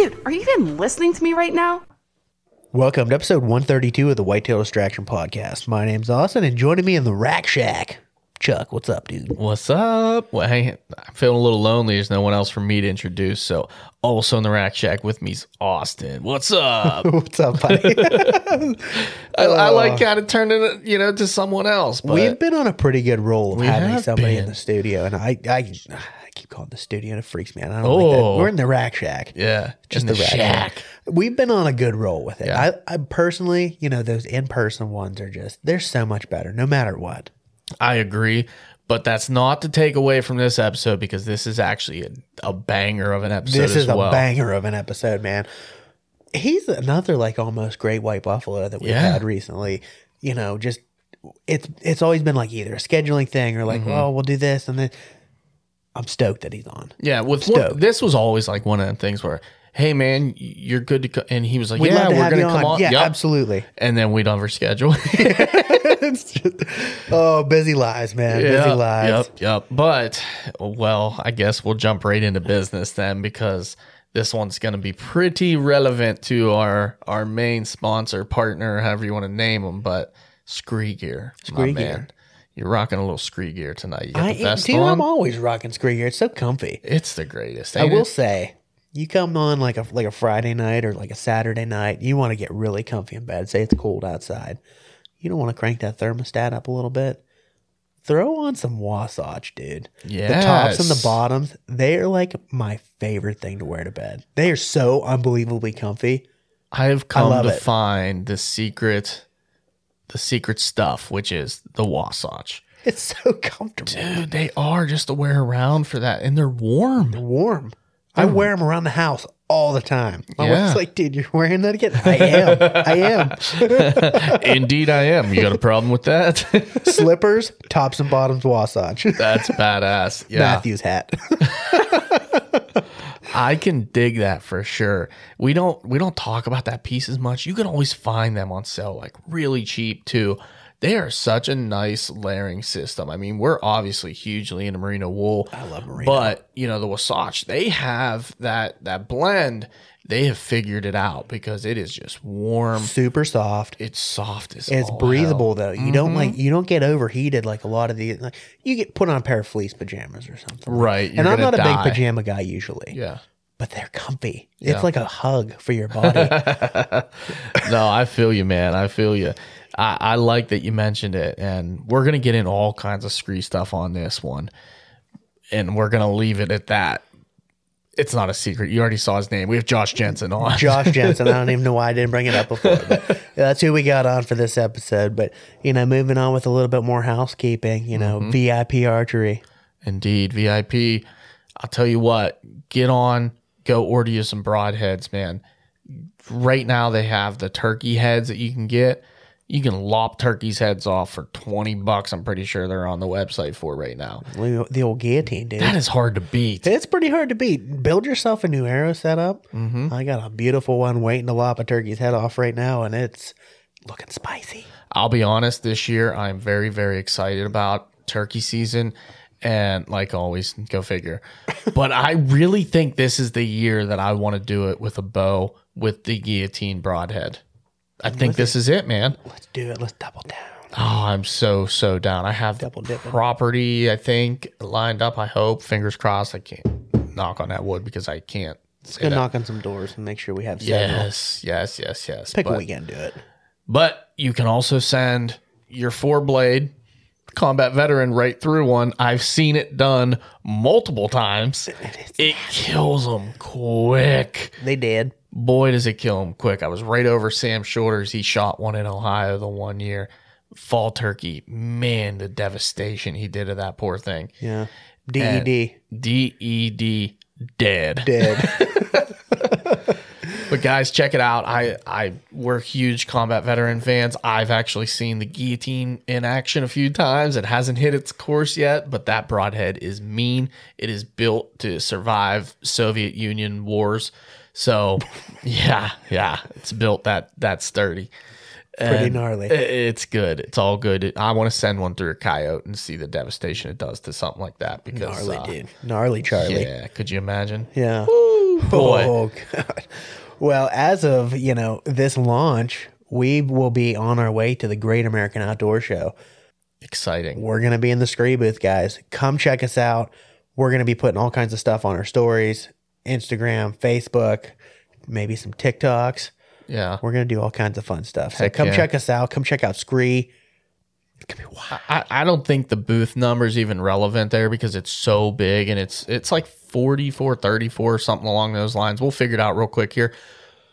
Dude, are you even listening to me right now? Welcome to episode 132 of the Whitetail Distraction Podcast. My name's Austin, and joining me in the Rack Shack, Chuck. What's up, dude? What's up? Well, hey, I'm feeling a little lonely. There's no one else for me to introduce. So, also in the Rack Shack with me's Austin. What's up? What's up, buddy? I, I like uh, kind of turning it, you know, to someone else. But We've been on a pretty good roll of having have somebody in the studio, and I, I, I keep calling it the studio, and it freaks me out. I don't like Oh. that. We're in the Rack Shack. yeah, Just the, Rack Shack. We've been on a good roll with it. Yeah. I, I personally, you know, those in person ones are just, they're so much better, no matter what. I agree. But that's not to take away from this episode because this is actually a, a banger of an episode this as is a banger of an episode, man. He's another like almost great white buffalo that we've Yeah. had recently. You know, just it's it's always been like either a scheduling thing or Mm-hmm. like, oh, we'll do this and then. I'm stoked that he's on. Yeah, with Stoked. one, this was always like one of the things where, hey man, you're good to come, and he was like, We'd yeah, love to we're have gonna come on, Yeah, Yup. absolutely. and then we'd never schedule. It's just- oh, busy lives, man. busy Yep, lives. Yep, yep. But well, I guess we'll jump right into business then because this one's going to be pretty relevant to our our main sponsor, partner, however you want to name them. But SKRE Gear, my SKRE man. You're rocking a little SKRE Gear tonight. You got I, the vest dude, on. I'm always rocking SKRE gear. It's so comfy. it's the greatest. I will it? say, you come on like a like a Friday night or like a Saturday night, you want to get really comfy in bed. Say it's cold outside. You don't want to crank that thermostat up a little bit. Throw on some Wasatch, dude. Yeah. The tops and the bottoms, they are like my favorite thing to wear to bed. They are so unbelievably comfy. I have come love to it. find the secret, the secret stuff, which is the Wasatch. It's so comfortable. Dude, they are just to wear around for that, and they're warm. They're warm. I wear them around the house all the time. My Yeah. wife's like, dude, you're wearing that again? I am. I am. Indeed, I am. You got a problem with that? Slippers, tops and bottoms, Wasatch. That's badass. Yeah, Mathews hat. I can dig that for sure. We don't we don't talk about that piece as much. You can always find them on sale like really cheap too. They are such a nice layering system. I mean, we're obviously hugely into merino wool. I love merino. But, you know, the Wasatch, they have that that blend. They have figured it out because it is just warm. Super soft. It's soft as It's breathable hell. though. You don't like mm-hmm. you don't get overheated like a lot of the like, you get put on a pair of fleece pajamas or something. Right, and I'm not a big pajama guy usually. Yeah. But they're comfy. Yeah. It's like a hug for your body. no, I feel you, man. I feel you. I, I like that you mentioned it, and we're gonna get in all kinds of SKRE stuff on this one, and we're gonna leave it at that. It's not a secret. You already saw his name. We have Josh Jensen on. Josh Jensen. I don't even know why I didn't bring it up before, but that's who we got on for this episode. But you know, moving on with a little bit more housekeeping. You know, mm-hmm. VIP archery. Indeed, VIP. I'll tell you what, get on, go order you some broadheads, man. Right now they have the turkey heads that you can get. You can lop turkeys' heads off for 20 bucks. I'm pretty sure they're on the website for right now. The old guillotine, dude. That is hard to beat. It's pretty hard to beat. Build yourself a new arrow setup. Mm-hmm. I got a beautiful one waiting to lop a turkey's head off right now, and it's looking spicy. I'll be honest, this year I'm very, very excited about turkey season. And like always, go figure. but I really think this is the year that I want to do it with a bow with the guillotine broadhead. I think this is it, man. Let's do it. Let's double down. Oh, I'm so so down. I have Double dipping. property. I think lined up. I hope. Fingers crossed. I can't knock on that wood because I can't. Say Gonna that. knock on some doors and make sure we have several. Yes, yes, yes, yes. Pick but, a weekend, do it. but you can also send your four blade combat veteran right through one. I've seen it done multiple times. It kills them quick. They did. Boy does it kill him quick. I was right over Sam's shoulders. He shot one in Ohio the one year. Fall turkey. Man, the devastation he did to that poor thing. Yeah. DED. D E D dead. Dead. But guys, check it out. I I we're huge combat veteran fans. I've actually seen the guillotine in action a few times. It hasn't hit its course yet, but that broadhead is mean. It is built to survive Soviet Union wars. So, yeah, yeah, it's built that that sturdy. Pretty And gnarly. It's good. It's all good. I want to send one through a coyote and see the devastation it does to something like that. Because Gnarly, uh, dude. Gnarly Charlie. Yeah, could you imagine? Yeah. boy. Oh, God. Well, as of, you know, this launch, we will be on our way to the Great American Outdoor Show. Exciting. We're going to be in the SKRE booth, guys. Come check us out. We're going to be putting all kinds of stuff on our stories, Instagram, Facebook, maybe some TikToks. Yeah. We're going to do all kinds of fun stuff. So Heck come yeah. check us out. Come check out SKRE. It's going be wild. I, I don't think the booth number is even relevant there because it's so big and it's it's like 44 34 something along those lines we'll figure it out real quick here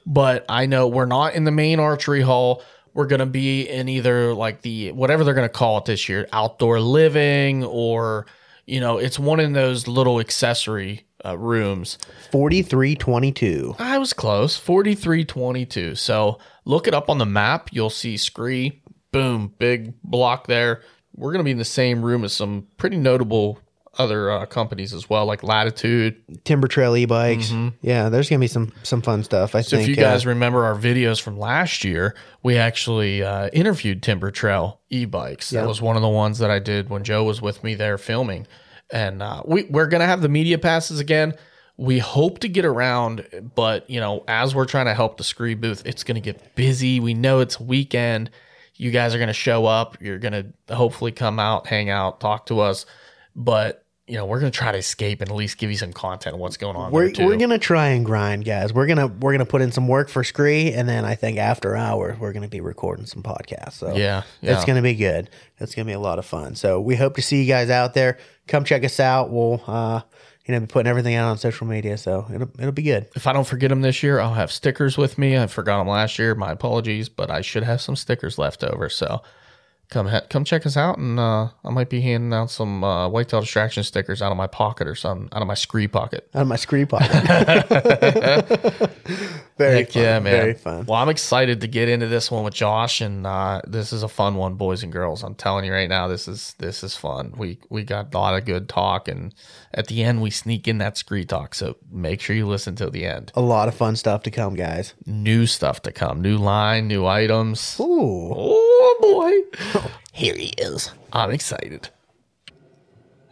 but i know we're not in the main archery hall we're going to be in either like the whatever they're going to call it this year outdoor living or you know it's one of those little accessory uh, rooms 4322. I was close. 4322. So look it up on the map. You'll see SKRE. Boom. Big block there. We're going to be in the same room as some pretty notable other uh, companies as well, like Latitude. Timber Trail e-bikes. Yeah, there's going to be some some fun stuff. I Mm-hmm. So think. if you uh, guys remember our videos from last year, we actually uh, interviewed Timber Trail e-bikes. That was one of the ones that I did when Joe was with me there filming. And uh, we, we're going to have the media passes again. We hope to get around, but you know, as we're trying to help the SKRE booth, it's going to get busy. We know it's weekend. You guys are going to show up. You're going to hopefully come out, hang out, talk to us. But you know, we're going to try to escape and at least give you some content of what's going on. we're we're gonna try and grind, guys. We're gonna we're gonna put in some work for SKRE, and then I think after hours we're gonna be recording some podcasts. So Yeah, it's gonna be good. It's gonna be a lot of fun. So we hope to see you guys out there. Come check us out. We'll uh, you know be putting everything out on social media, so it'll it'll be good. If I don't forget them this year, I'll have stickers with me. I forgot them last year. My apologies, but I should have some stickers left over. So come he- come check us out, and uh, I might be handing out some uh, whitetail distraction stickers out of my pocket or some out of my SKRE pocket. Out of my SKRE pocket. very Heck fun, yeah, man! Very fun. Well, I'm excited to get into this one with Josh, and uh, this is a fun one, boys and girls. I'm telling you right now, this is this is fun. We we got a lot of good talk, and at the end, we sneak in that SKRE talk. So make sure you listen till the end. A lot of fun stuff to come, guys. New stuff to come, new line, new items. Ooh, Oh boy. Here he is. I'm excited.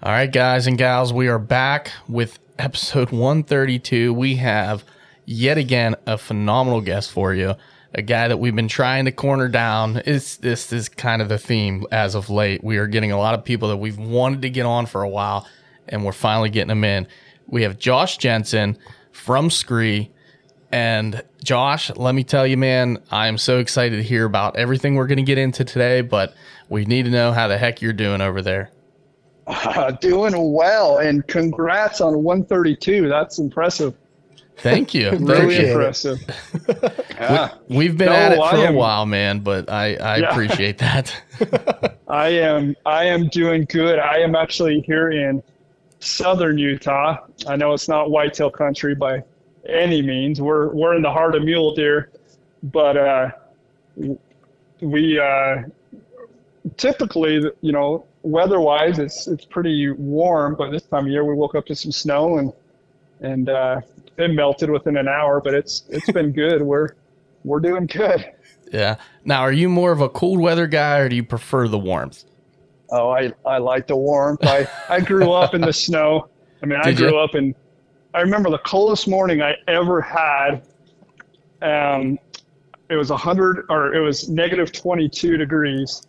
All right, guys and gals, we are back with episode 132. We have yet again a phenomenal guest for you. A guy that we've been trying to corner down. Is this is kind of the theme as of late. We are getting a lot of people that we've wanted to get on for a while, and we're finally getting them in. We have Josh Jensen from SKRE. And Josh, let me tell you, man, I am so excited to hear about everything we're going to get into today, but we need to know how the heck you're doing over there. Uh, doing well, and congrats on 132. That's impressive. Thank you. Really Appreciate impressive. Yeah. We've been No, at it I for a while, man, but I, I Yeah. appreciate that. I am I am doing good. I am actually here in southern Utah. I know it's not whitetail country by any means. We're we're in the heart of mule deer, but uh, we uh, typically, you know, weather-wise, it's it's pretty warm. But this time of year, we woke up to some snow and and uh, it melted within an hour. But it's it's been good. We're we're doing good. yeah. Now, are you more of a cold weather guy or do you prefer the warmth? Oh, I, I like the warmth. I, I grew up in the snow. I mean, I grew you? up in, I remember the coldest morning I ever had. Um, it was 100 or it was negative 22 degrees.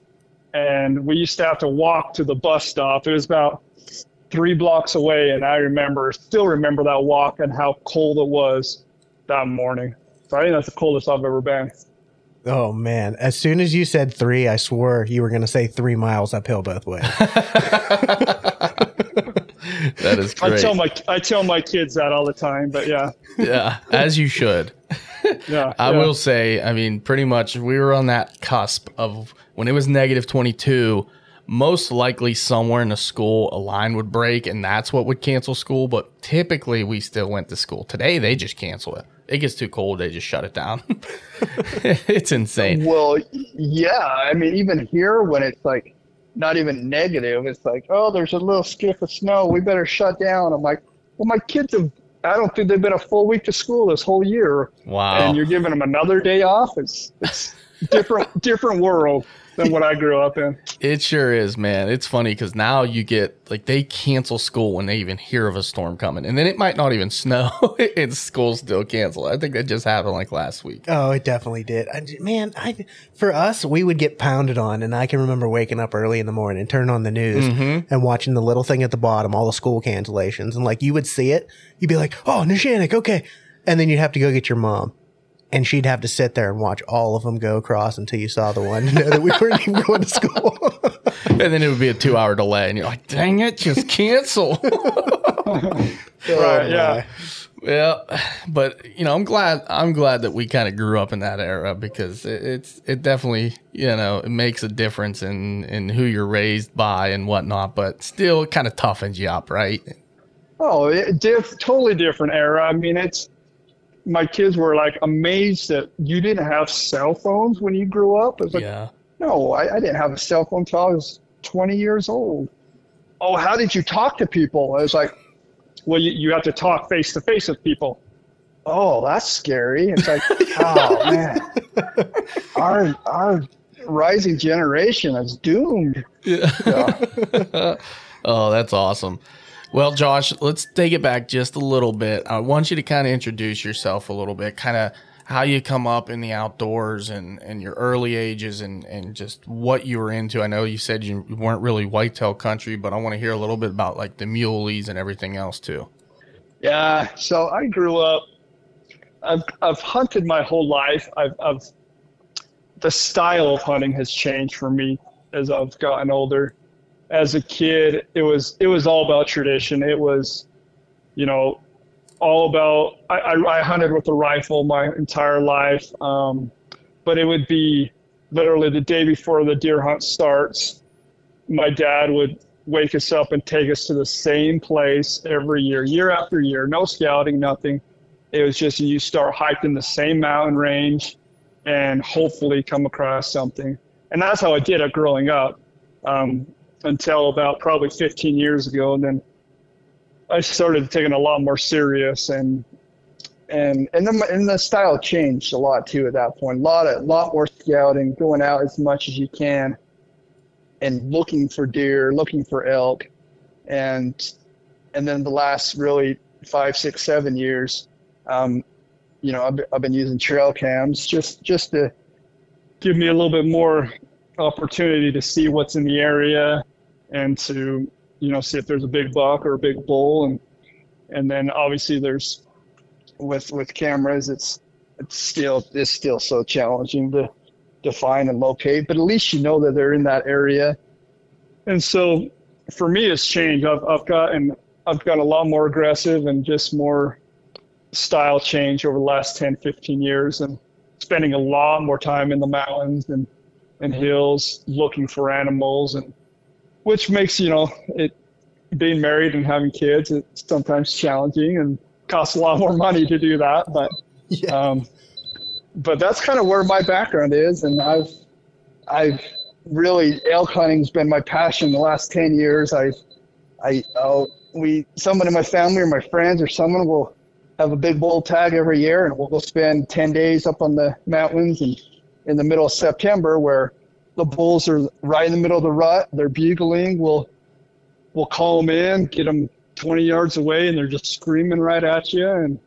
And we used to have to walk to the bus stop. It was about three blocks away. And I remember, still remember that walk and how cold it was that morning. So I think that's the coldest I've ever been. Oh man! As soon as you said three, I swore you were going to say three miles uphill both ways. That is I tell my I tell my kids that all the time, but yeah, yeah, as you should. yeah. I yeah. will say, I mean, pretty much we were on that cusp of when it was negative 22, most likely somewhere in the school a line would break and that's what would cancel school. But typically we still went to school. Today they just cancel it. It gets too cold, they just shut it down. it's insane. Well, yeah. I mean, even here when it's like not even negative, it's like, oh, there's a little skiff of snow. We better shut down. I'm like, well, my kids have. I don't think they've been a full week to school this whole year, Wow. and you're giving them another day off. It's it's different different world than what I grew up in. It sure is, man. It's funny because now you get like they cancel school when they even hear of a storm coming, and then it might not even snow, and school still canceled. I think that just happened like last week. Oh, it definitely did. I, man, I, for us, we would get pounded on, and I can remember waking up early in the morning, and turning on the news, mm-hmm. and watching the little thing at the bottom, all the school cancellations, and like you would see it, you'd be like, "Oh, Nishanik, okay," and then you'd have to go get your mom, and she'd have to sit there and watch all of them go across until you saw the one to know that we weren't even going to school. And then it would be a two hour delay, and you're like, dang it, just cancel. Right, oh, yeah. yeah. But you know, I'm glad I'm glad that we kind of grew up in that era because it, it's it definitely, you know, it makes a difference in in who you're raised by and whatnot, but still it kind of toughens you up, right? Oh, it, diff, totally different era. I mean, it's my kids were like amazed that you didn't have cell phones when you grew up. It's like, yeah. no, I, I didn't have a cell phone until I was 20 years old. Oh, how did you talk to people? I was like, well, you, you have to talk face to face with people. Oh, that's scary. It's like, oh man, our our rising generation is doomed. Yeah. Oh, that's awesome. Well, Josh, let's take it back just a little bit. I want you to kind of introduce yourself a little bit, kind of how you come up in the outdoors and, and your early ages and, and just what you were into. I know you said you weren't really whitetail country, but I want to hear a little bit about like the muleys and everything else too. Yeah, so I grew up. I've I've hunted my whole life. I've, I've the style of hunting has changed for me as I've gotten older. As a kid, it was it was all about tradition. It was, you know, all about. I, I, I hunted with a rifle my entire life, um, but it would be literally the day before the deer hunt starts. My dad would wake us up and take us to the same place every year, year after year. No scouting, nothing. It was just you start hiking the same mountain range and hopefully come across something. And that's how I did it growing up um, until about probably 15 years ago. And then I started taking a lot more serious and and and the, and the style changed a lot too at that point. A lot of lot more scouting, going out as much as you can and looking for deer, looking for elk, and and then the last really five, six, seven years, um, you know, I've, I've been using trail cams just just to give me a little bit more opportunity to see what's in the area and to you know see if there's a big buck or a big bull and and then obviously there's with with cameras it's it's still it's still so challenging to find and locate but at least you know that they're in that area and so for me, it's changed. I've I've gotten I've got a lot more aggressive and just more style change over the last 10, 15 years, and spending a lot more time in the mountains and and hills looking for animals, and which makes you know it being married and having kids. It's sometimes challenging and costs a lot more money to do that, but. Yeah. Um, but that's kind of where my background is, and I've I've really elk hunting's been my passion the last ten years. I I oh, we someone in my family or my friends or someone will have a big bull tag every year, and we'll go spend ten days up on the mountains and in the middle of September where the bulls are right in the middle of the rut. They're bugling. We'll we'll call them in, get them 20 yards away, and they're just screaming right at you, and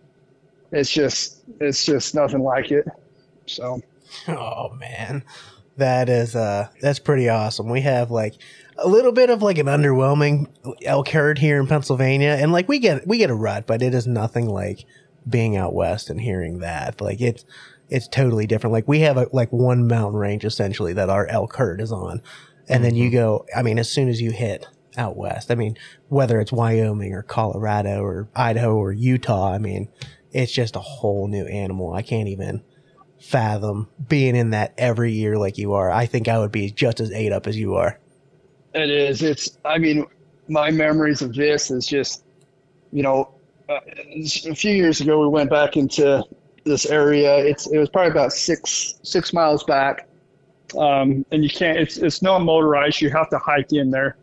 it's just it's just nothing like it. So Oh man, that is uh that's pretty awesome. We have like a little bit of like an underwhelming elk herd here in Pennsylvania, and like we get we get a rut, but it is nothing like being out west and hearing that. Like it's it's totally different. Like we have a, like one mountain range essentially that our elk herd is on, and then you go. I mean, as soon as you hit out west, I mean, whether it's Wyoming or Colorado or Idaho or Utah, I mean, it's just a whole new animal. I can't even fathom being in that every year like you are. I think I would be just as ate up as you are. It is. It's. I mean, my memories of this is just, you know, uh, a few years ago we went back into this area. It's it was probably about six six miles back, um, and you can't. It's it's not motorized. You have to hike in there,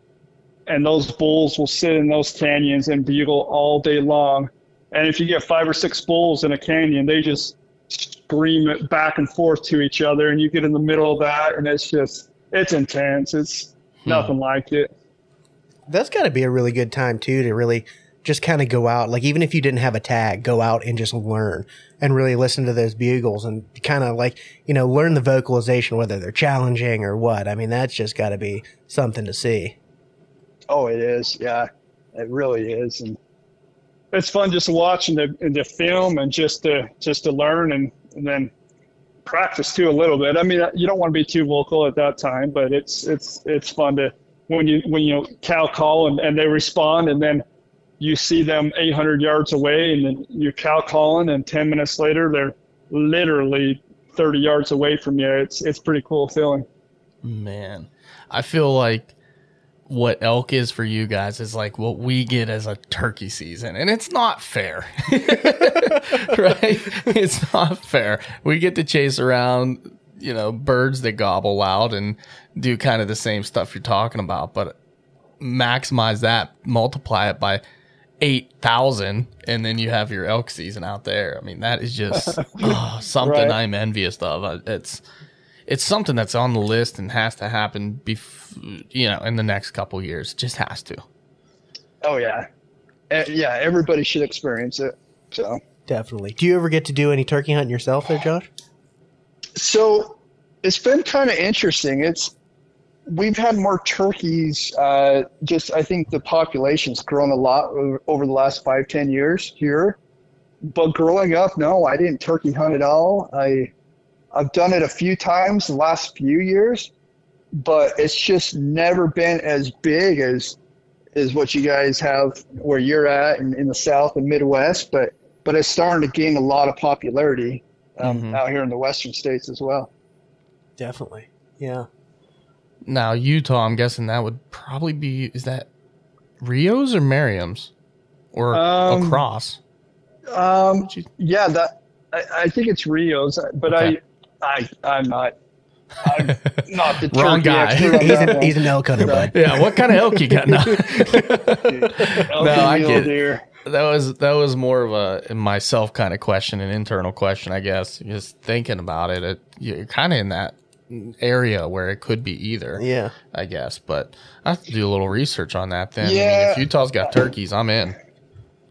and those bulls will sit in those canyons and bugle all day long. And if you get five or six bulls in a canyon, they just scream it back and forth to each other, and you get in the middle of that, and it's just it's intense. It's nothing like it. That's got to be a really good time too to really just kind of go out. Like even if you didn't have a tag, go out and just learn and really listen to those bugles and kind of like you know learn the vocalization, whether they're challenging or what. I mean, that's just got to be something to see. Oh, it is. Yeah, it really is, and it's fun just watching the the film and just to just to learn and, and then practice too a little bit. I mean, you don't want to be too vocal at that time, but it's it's it's fun to when you when you know cow call and, and they respond and then you see them 800 yards away and then you cow calling and 10 minutes later they're literally 30 yards away from you. It's it's pretty cool feeling. Man, I feel like what elk is for you guys is like what we get as a turkey season and it's not fair right it's not fair we get to chase around you know birds that gobble loud and do kind of the same stuff you're talking about but maximize that multiply it by 8000 and then you have your elk season out there i mean that is just oh, something Right. i'm envious of Uh, it's it's something that's on the list and has to happen bef- you know in the next couple years It just has to Oh yeah, Eh, yeah. Everybody should experience it. So. Definitely. Do you ever get to do any turkey hunting yourself, there, Josh? So it's been kind of interesting. It's we've had more turkeys. Uh, just I think the population's grown a lot over, the last five ten years here. But growing up, no, I didn't turkey hunt at all. I I've done it a few times the last few years, but it's just never been as big as is what you guys have where you're at in, in the South and Midwest. But but it's starting to gain a lot of popularity um, Mhm. out here in the Western states as well. Definitely. Yeah. Now utah i'm guessing that would probably be is that rio's or merriam's or Um, across Um, you- yeah, that I, I think it's Rio's, but Okay. I, I, I'm not. I'm not the Wrong guy. He's an, one. he's an elk hunter, bud. yeah what kind of elk you got now no, I get it. deer. that was that was more of a myself kind of question, an internal question, I guess. Just thinking about it, it you're kind of in that area where it could be either. Yeah. I guess, but I have to do a little research on that. Then, I mean, Yeah. if Utah's got turkeys, I'm in.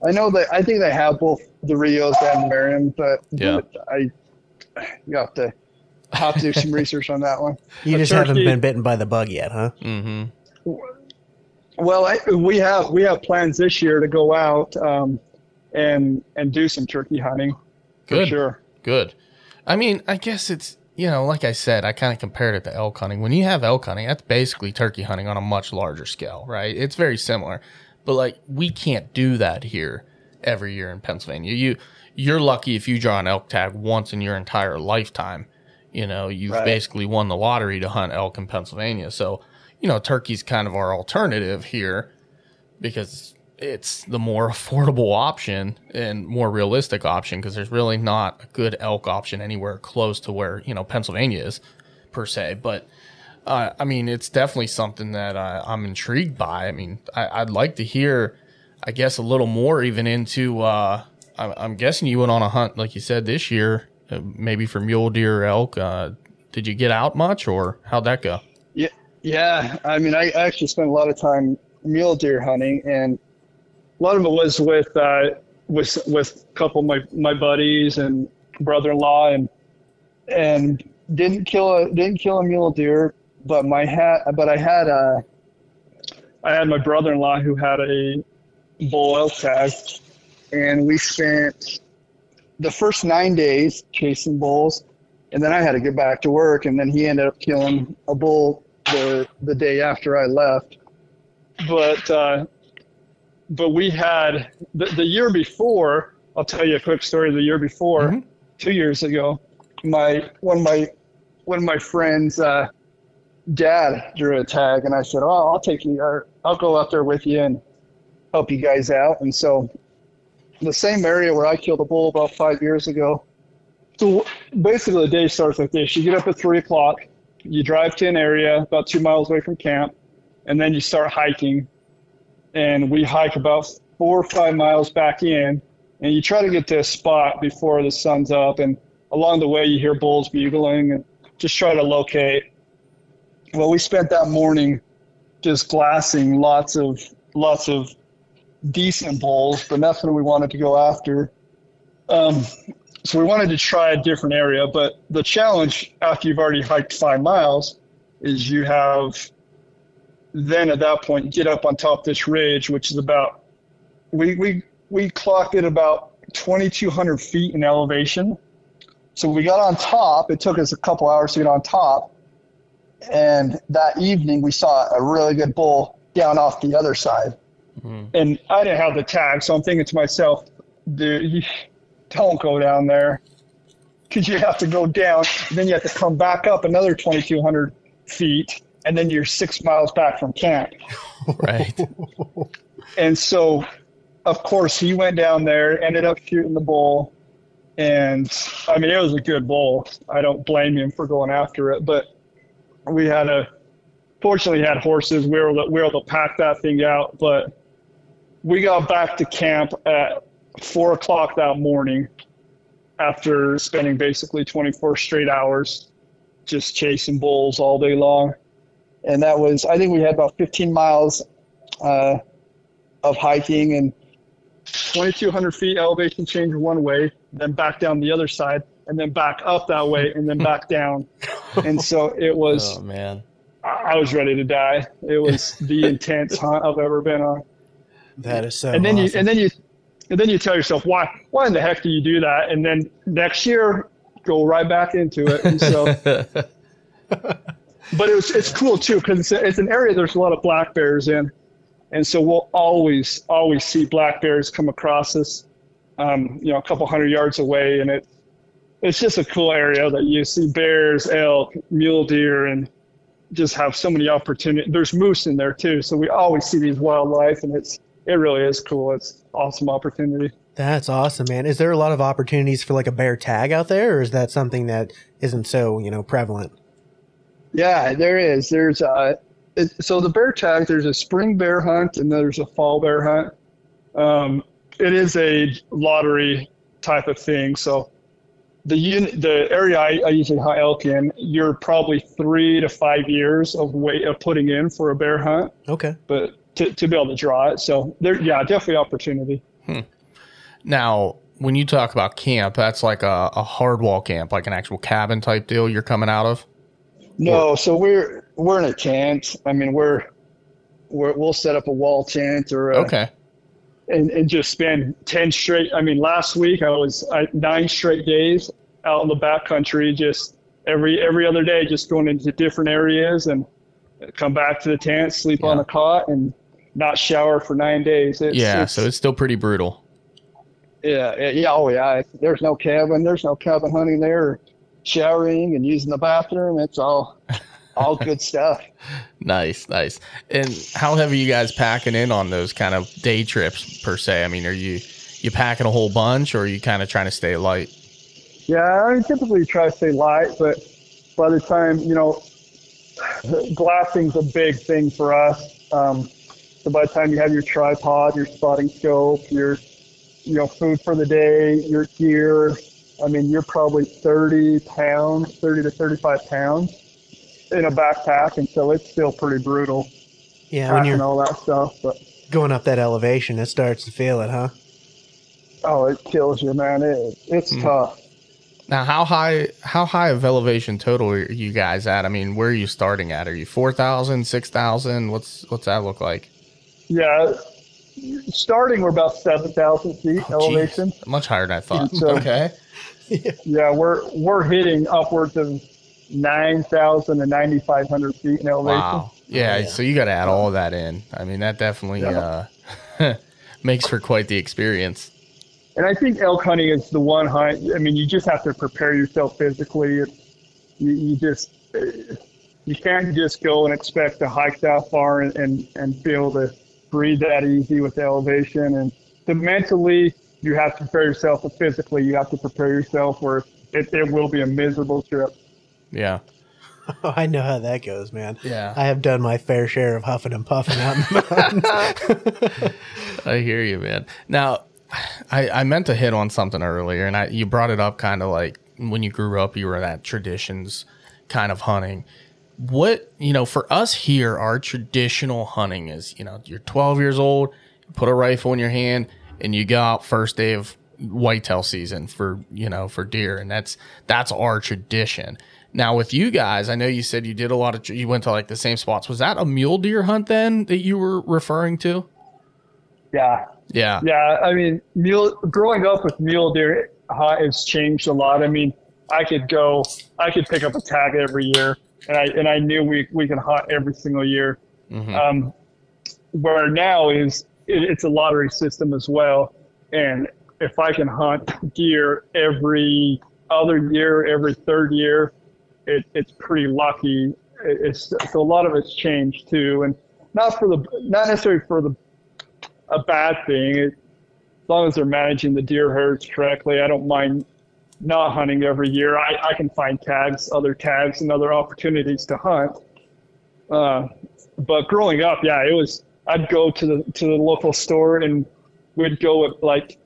I know that I think they have both the Rios and Merriam, but Yeah. I you have to have to do some research on that one. You A just haven't been bitten by the bug yet, huh? Mm-hmm. Well, I, we have we have plans this year to go out um, and and do some turkey hunting. For Good. sure. Good. I mean, I guess it's you know, like I said, I kind of compared it to elk hunting. When you have elk hunting, that's basically turkey hunting on a much larger scale, right? It's very similar. But like we can't do that here every year in Pennsylvania. You you're lucky if you draw an elk tag once in your entire lifetime. You know, you've Right. basically won the lottery to hunt elk in Pennsylvania. So, you know, turkey's kind of our alternative here because it's the more affordable option and more realistic option because there's really not a good elk option anywhere close to where you know Pennsylvania is per se. But uh, I mean, it's definitely something that I, I'm intrigued by. I mean, I, I'd like to hear, I guess, a little more even into. Uh, I, I'm guessing you went on a hunt, like you said, this year, uh, maybe for mule deer or elk. Uh, did you get out much, or how'd that go? Yeah, yeah. I mean, I actually spent a lot of time mule deer hunting, and a lot of it was with uh, with with a couple of my my buddies and brother-in-law, and and didn't kill a didn't kill a mule deer, but my hat, but I had a I had my brother-in-law who had a bull elk tag, and we spent the first nine days chasing bulls and then I had to get back to work, and then he ended up killing a bull the the day after I left. But uh, but we had the, the year before. I'll tell you a quick story. The year before, two years ago, my one of my one of my friends' uh, dad drew a tag, and I said, "Oh, I'll take you. Or I'll go out there with you and help you guys out." And so, the same area where I killed a bull about five years ago. So basically, the day starts like this: you get up at three o'clock, you drive to an area about two miles away from camp, and then you start hiking. And we hike about four or five miles back in, and you try to get to a spot before the sun's up. And along the way, you hear bulls bugling, and just try to locate. Well, we spent that morning just glassing lots of lots of decent bulls, but nothing we wanted to go after. Um, so we wanted to try a different area, but the challenge after you've already hiked five miles is you have then at that point get up on top of this ridge, which is about we we we clocked it about 2,200 feet in elevation. So we got on top. It took us a couple hours to get on top, and that evening we saw a really good bull down off the other side. Mm-hmm. And I didn't have the tag, so I'm thinking to myself, dude, don't go down there because you have to go down, then you have to come back up another 2,200 feet, and then you're six miles back from camp. Right. And so, of course, he went down there, ended up shooting the bull. And I mean, it was a good bull. I don't blame him for going after it, but we had a, fortunately, had horses. We were, able to- we were able to pack that thing out. But we got back to camp at four o'clock that morning after spending basically 24 straight hours just chasing bulls all day long. And that was, I think we had about 15 miles uh, of hiking and 2,200 feet elevation change one way, then back down the other side, and then back up that way, and then back down. And so it was, Oh man, I I was ready to die. It was the intense hunt I've ever been on. that is so. and then you and then you, and then you tell yourself, why, why in the heck do you do that? And then next year, go right back into it. And so, but it was, it's cool too because it's, it's an area there's a lot of black bears in, and so we'll always always see black bears come across us, um, you know, a couple hundred yards away, and it it's just a cool area that you see bears, elk, mule deer, and just have so many opportunities. There's moose in there too, so we always see these wildlife, and it's it really is cool. It's awesome opportunity. That's awesome, man. Is there a lot of opportunities for like a bear tag out there, or is that something that isn't so you know prevalent? Yeah, there is. There's uh, it, so the bear tag. There's a spring bear hunt and there's a fall bear hunt. Um, it is a lottery type of thing. So the un- the area I, I usually hunt elk in, you're probably three to five years of wait of putting in for a bear hunt, Okay. but to, to be able to draw it. So there, yeah, definitely opportunity. Now, when you talk about camp, that's like a, a hard wall camp, like an actual cabin type deal you're coming out of. No, so we're we're in a tent. I mean, we're, we're we'll set up a wall tent or a, Okay. and, and just spend 10 straight. I mean, last week I was I, nine straight days out in the back country, just every every other day, just going into different areas and come back to the tent, sleep on a cot, and not shower for nine days. It's, yeah, it's- so it's still pretty brutal. yeah, yeah, yeah, oh yeah. There's no cabin. There's no cabin hunting there. Showering and using the bathroom. It's all all good stuff. Nice, nice. And how heavy you guys packing in on those kind of day trips per se? I mean, are you you packing a whole bunch, or are you kind of trying to stay light? Yeah, I typically try to stay light, but by the time you know, glassing's a big thing for us. Um, so by the time you have your tripod, your spotting scope, your you know food for the day, your gear, I mean, you're probably 30 pounds, 30 to 35 pounds in a backpack, and so it's still pretty brutal Yeah, when you're all that stuff. But going up that elevation, it starts to feel it, huh? oh, it kills you, man. It, it's Hmm. tough. Now, how high how high of elevation total are you guys at? I mean, where are you starting at? Are you 4,000, 6,000? What's what's that look like? Yeah, starting we're about 7,000 feet Oh, elevation. geez, much higher than I thought. So- okay. Yeah, we're we're hitting upwards of 9,000 and 9,500 feet in elevation. Wow. Yeah, so you got to add all that in. I mean, that definitely Yeah. uh, makes for quite the experience. And I think elk hunting is the one hunt. I mean, you just have to prepare yourself physically. It's, you, you just you can't just go and expect to hike that far and, and, and be able to breathe that easy with the elevation. And the mentally, you have to prepare yourself, but physically, you have to prepare yourself where it, it will be a miserable trip. Yeah. Oh, I know how that goes, man. Yeah. I have done my fair share of huffing and puffing out in the mountains. I hear you, man. Now, I, I meant to hit on something earlier, and I you brought it up kind of like when you grew up, you were that traditions kind of hunting. What you know, for us here, our traditional hunting is you know you're 12 years old, put a rifle in your hand, and you go out first day of whitetail season for you know for deer, and that's that's our tradition. Now with you guys, I know you said you did a lot of you went to like the same spots. Was that a mule deer hunt then that you were referring to? Yeah, Yeah. Yeah, I mean, mule growing up with mule deer hunt has changed a lot. I mean, I could go, I could pick up a tag every year, and I and I knew we we could hunt every single year. Um, where now is it, it's a lottery system as well, and if I can hunt deer every other year, every third year, it, it's pretty lucky. It, it's so a lot of it's changed too, and not for the not necessarily for the a bad thing. It, as long as they're managing the deer herds correctly, I don't mind not hunting every year. I, I can find tags, other tags, and other opportunities to hunt. Uh, but growing up, yeah, it was. I'd go to the to the local store and we'd go at like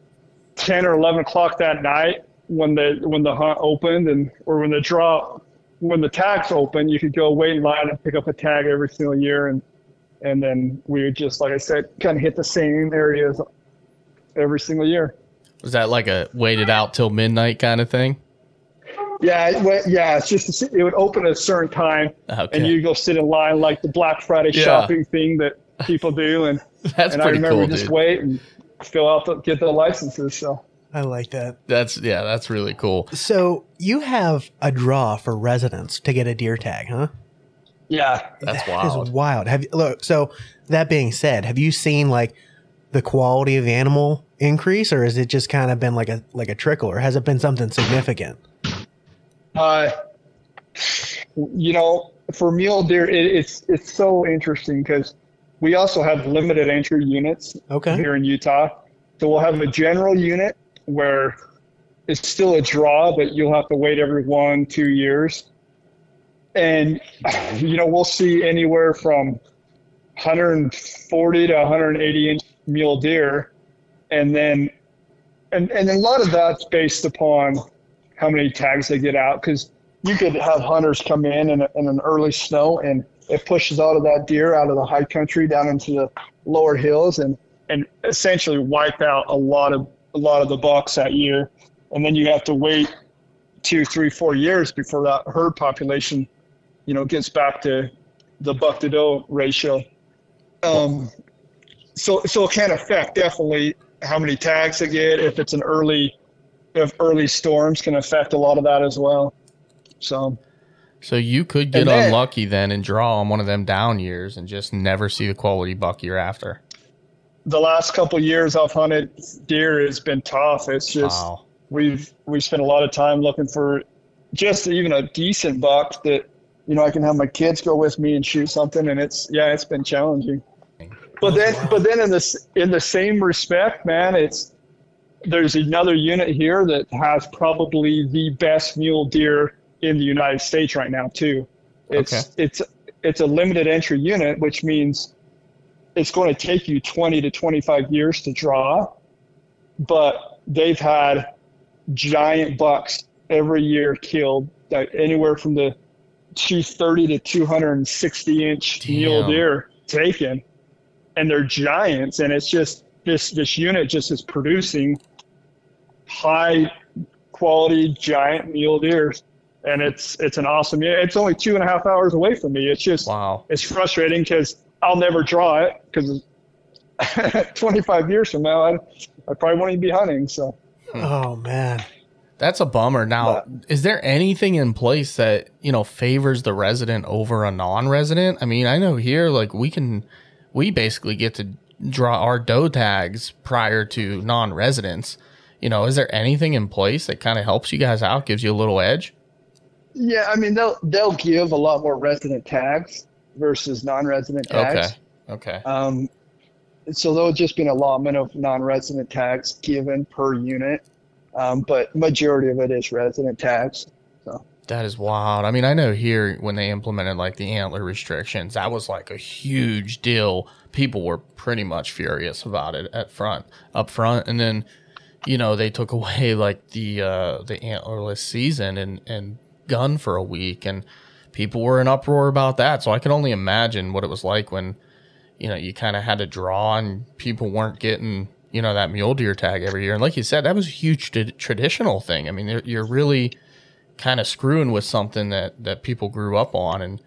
ten or eleven o'clock that night when the when the hunt opened and or when the draw when the tags open, you could go wait in line and pick up a tag every single year and and then we would just like I said, kind of hit the same areas every single year. Was that like a waited out till midnight kind of thing? Yeah, it went, yeah. It's just it would open at a certain time, ah, Okay. and you go sit in line like the Black Friday Yeah. shopping thing that people do, and That's and I remember cool, just dude. wait and fill out the get the licenses. So I like that. That's yeah, that's really cool. So you have a draw for residents to get a deer tag, huh? yeah, That's That is wild. wild. Have you look? So that being said, have you seen like the quality of the animal increase, or has it just kind of been like a like a trickle, or has it been something significant? uh, you know, for mule deer, it, it's it's so interesting because we also have limited entry units Okay. here in Utah. So we'll have a general unit where it's still a draw, but you'll have to wait every one, two years. And, you know, we'll see anywhere from 140 to 180 inch mule deer. And then, and, and a lot of that's based upon how many tags they get out. Cause you could have hunters come in in, a, in an early snow and it pushes all of that deer out of the high country down into the lower hills and, and essentially wipe out a lot of a lot of the bucks that year. And then you have to wait two, three, four years before that herd population, you know, gets back to the buck to doe ratio. Um, so so it can affect definitely how many tags they get. If it's an early, if early storms can affect a lot of that as well. So So you could get then- unlucky then and draw on one of them down years and just never see the quality buck you're after. The last couple years I've hunted deer has been tough. It's just Wow. we've we've spent a lot of time looking for just even a decent buck that you know I can have my kids go with me and shoot something, and it's yeah, it's been challenging. But then, but then in this in the same respect, man, it's there's another unit here that has probably the best mule deer in the United States right now too. It's Okay. it's it's a limited entry unit, which means it's going to take you 20 to 25 years to draw, but they've had giant bucks every year killed, like anywhere from the 230 to 260 inch mule deer taken, and they're giants. And it's just this this unit just is producing high quality giant mule deer, and it's it's an awesome. Yeah, it's only two and a half hours away from me. It's just Wow. it's frustrating because I'll never draw it because 25 years from now, I, I probably won't even be hunting. So hmm. Oh man. That's a bummer. Now, is there anything in place that, you know, favors the resident over a non-resident? I mean, I know here like we can we basically get to draw our doe tags prior to non-residents. You know, is there anything in place that kind of helps you guys out, gives you a little edge? Yeah, I mean they'll they'll give a lot more resident tags versus non-resident tags. Okay. Okay. Um, so there'll just be an allotment of non-resident tags given per unit, um, but majority of it is resident tags. So That is wild. I mean, I know here when they implemented like the antler restrictions, that was like a huge deal. People were pretty much furious about it at front, up front, and then you know they took away like the uh, the antlerless season and and gun for a week, and people were in uproar about that. So I can only imagine what it was like when you know you kind of had to draw and people weren't getting you know that mule deer tag every year. And like you said, that was a huge t- traditional thing. I mean, you're- really kind of screwing with something that that people grew up on and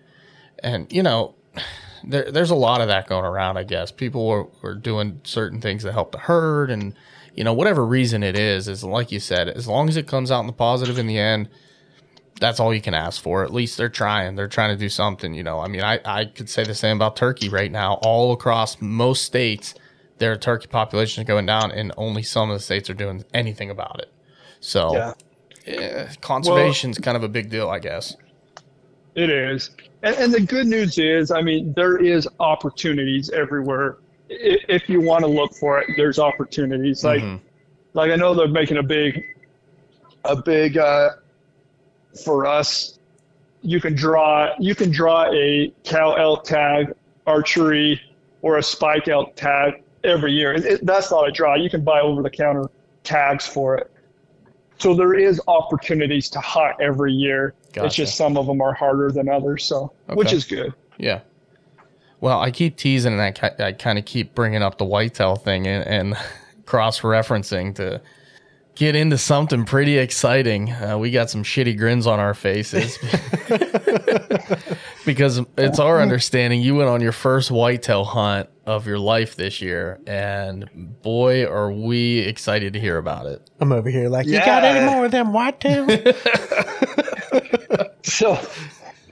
and you know there, there's a lot of that going around i guess people were, were doing certain things that help the herd and you know whatever reason it is is like you said as long as it comes out in the positive in the end that's all you can ask for at least they're trying they're trying to do something you know i mean i, I could say the same about turkey right now all across most states their turkey population is going down and only some of the states are doing anything about it so yeah, yeah, conservation's kind of a big deal, I guess. it is. And, and the good news is, I mean, there is opportunities everywhere. If you want to look for it, there's opportunities. Like, Mhm. like I know they're making a big, a big uh, for us. You can draw you can draw a cow elk tag, archery, or a spike elk tag every year. It, it- that's not a draw. You can buy over the counter tags for it. So there is opportunities to hunt every year. Gotcha. It's just some of them are harder than others. So which is good. Yeah. Well, I keep teasing and I, I kind of keep bringing up the whitetail thing and, and cross referencing to get into something pretty exciting. Uh, we got some shitty grins on our faces because it's our understanding you went on your first whitetail hunt of your life this year, and boy, are we excited to hear about it. I'm over here like, you got any more of them whitetails? So,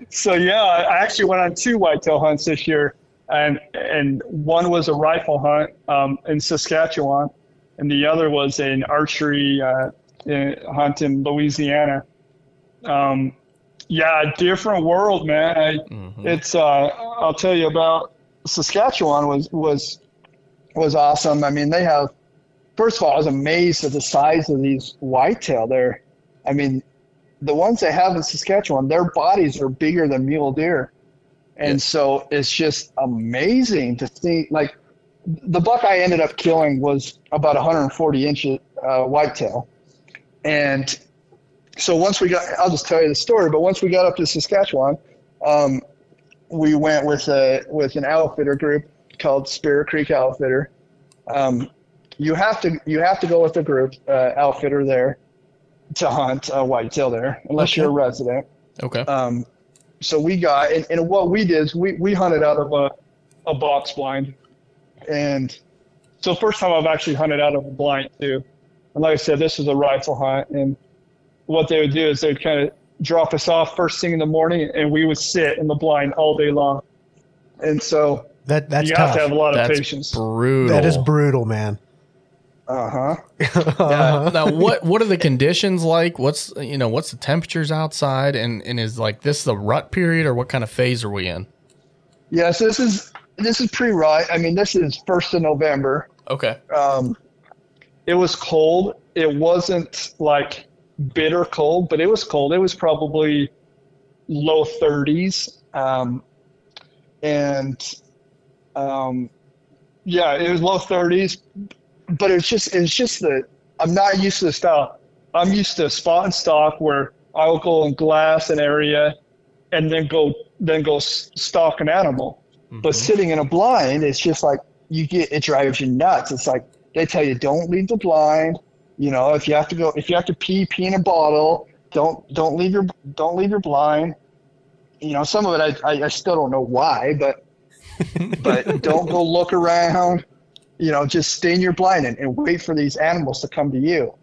so yeah, I actually went on two whitetail hunts this year, and and one was a rifle hunt um, in Saskatchewan, and the other was an archery uh, hunt in Louisiana. Um, yeah, different world, man. I, It's uh, I'll tell you about Saskatchewan was was was awesome. I mean, they have. First of all, I was amazed at the size of these whitetail there. I mean, the ones they have in Saskatchewan, their bodies are bigger than mule deer. And so it's just amazing to see. Like the buck I ended up killing was about 140 inches uh, whitetail. And so once we got, I'll just tell you the story, but once we got up to Saskatchewan, um, we went with a, with an outfitter group called Spirit Creek Outfitter. Um, you have to, you have to go with a group, uh, outfitter there to hunt uh, whitetail there, unless you're a resident. Okay. Um, so we got, and, and what we did is we, we hunted out of a, a box blind. And so first time I've actually hunted out of a blind too. And like I said, this is a rifle hunt. And what they would do is they'd kind of drop us off first thing in the morning, and we would sit in the blind all day long. And so That that's you tough. have to have a lot of patience. brutal. that is brutal, man. Uh huh. Yeah. now what what are the conditions like? What's you know what's the temperatures outside and and is like this the rut period or what kind of phase are we in? Yes, this is this is pre-rut. I mean, this is first of November. Okay. Um, it was cold. It wasn't like bitter cold, but it was cold. It was probably low 30s. Um, and um, yeah, it was low 30s. But it's just it's just that I'm not used to the style. I'm used to spot and stock where I'll go and glass an area and then go then go stalk an animal. But sitting in a blind, it's just like you get it drives you nuts. It's like they tell you don't leave the blind. You know, if you have to go if you have to pee, pee in a bottle. Don't don't leave your don't leave your blind. You know, some of it I I, I still don't know why, but but don't go look around. You know, just stay in your blind and, and wait for these animals to come to you.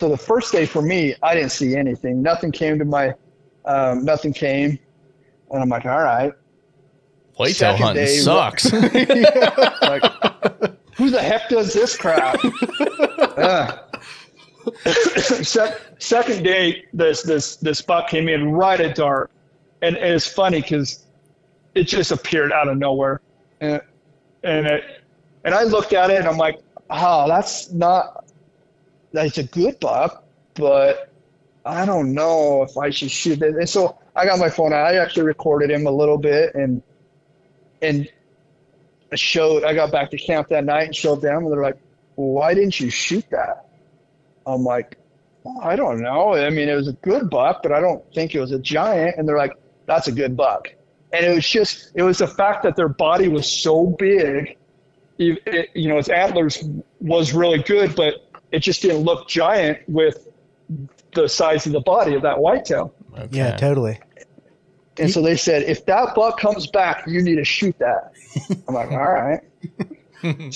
So the first day for me, I didn't see anything. Nothing came to my um, nothing came. And I'm like, all right. Whitetail hunting day, sucks. like, who the heck does this crap? Ugh. Second day, this this this buck came in right at dark, and, and it's funny because it just appeared out of nowhere, and and it, and I looked at it and I'm like, oh, that's not that's a good buck, but I don't know if I should shoot it. And so I got my phone out. I actually recorded him a little bit and and I showed I got back to camp that night and showed them and they're like, well, why didn't you shoot that? I'm like, well, I don't know. I mean, it was a good buck, but I don't think it was a giant. And they're like, that's a good buck. And it was just, it was the fact that their body was so big. You, it, you know, its antlers was really good, but it just didn't look giant with the size of the body of that whitetail. Yeah, totally. And so they said, if that buck comes back, you need to shoot that. I'm like, all right.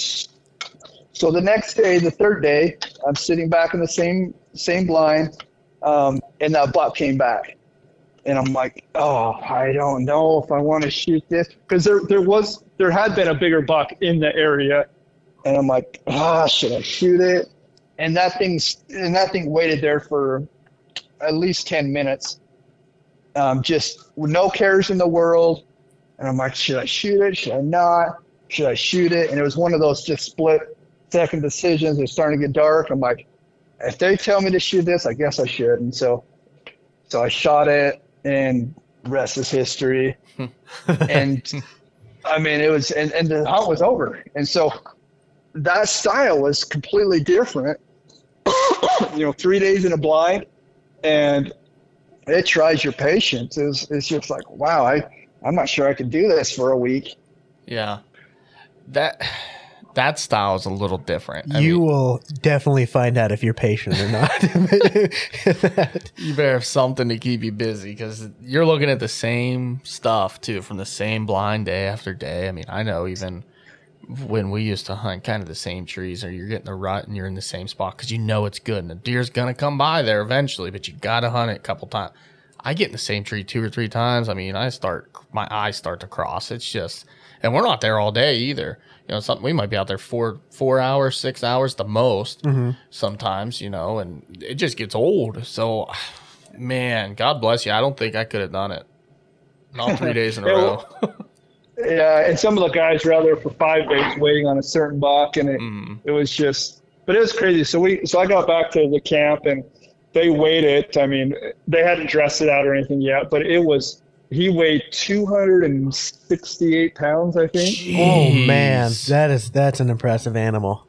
so the next day, the third day, I'm sitting back in the same same blind, um, and that buck came back, and I'm like, oh, I don't know if I want to shoot this because there there was there had been a bigger buck in the area, and I'm like, ah, should I shoot it? And that thing's and that thing waited there for at least ten minutes um, just with no cares in the world. And I'm like, should I shoot it? Should I not? Should I shoot it? And it was one of those just split second decisions. It's starting to get dark. I'm like, if they tell me to shoot this, I guess I should. And so, so I shot it, and rest is history. and I mean, it was, and, and the hunt was over. And so that style was completely different. you know, three days in a blind, and it tries your patience. It's, it's just like, wow, I, I'm not sure I could do this for a week. Yeah. That that style is a little different. I you mean, will definitely find out if you're patient or not. you better have something to keep you busy because you're looking at the same stuff too from the same blind day after day. I mean, I know even when we used to hunt kind of the same trees or you're getting the rut and you're in the same spot because you know it's good and the deer's gonna come by there eventually, but you gotta hunt it a couple times. I get in the same tree two or three times. I mean, I start my eyes start to cross. It's just, and we're not there all day either. You know, something we might be out there four four hours, six hours the most mm-hmm. sometimes. You know, and it just gets old. So, man, God bless you. I don't think I could have done it. Not three days in a row. Well- Yeah, and some of the guys were out there for five days waiting on a certain buck, and it, mm-hmm. it was just, but it was crazy. So we, so I got back to the camp, and they weighed it. I mean, they hadn't dressed it out or anything yet, but it was. He weighed 268 pounds, I think. oh man, that is that's an impressive animal.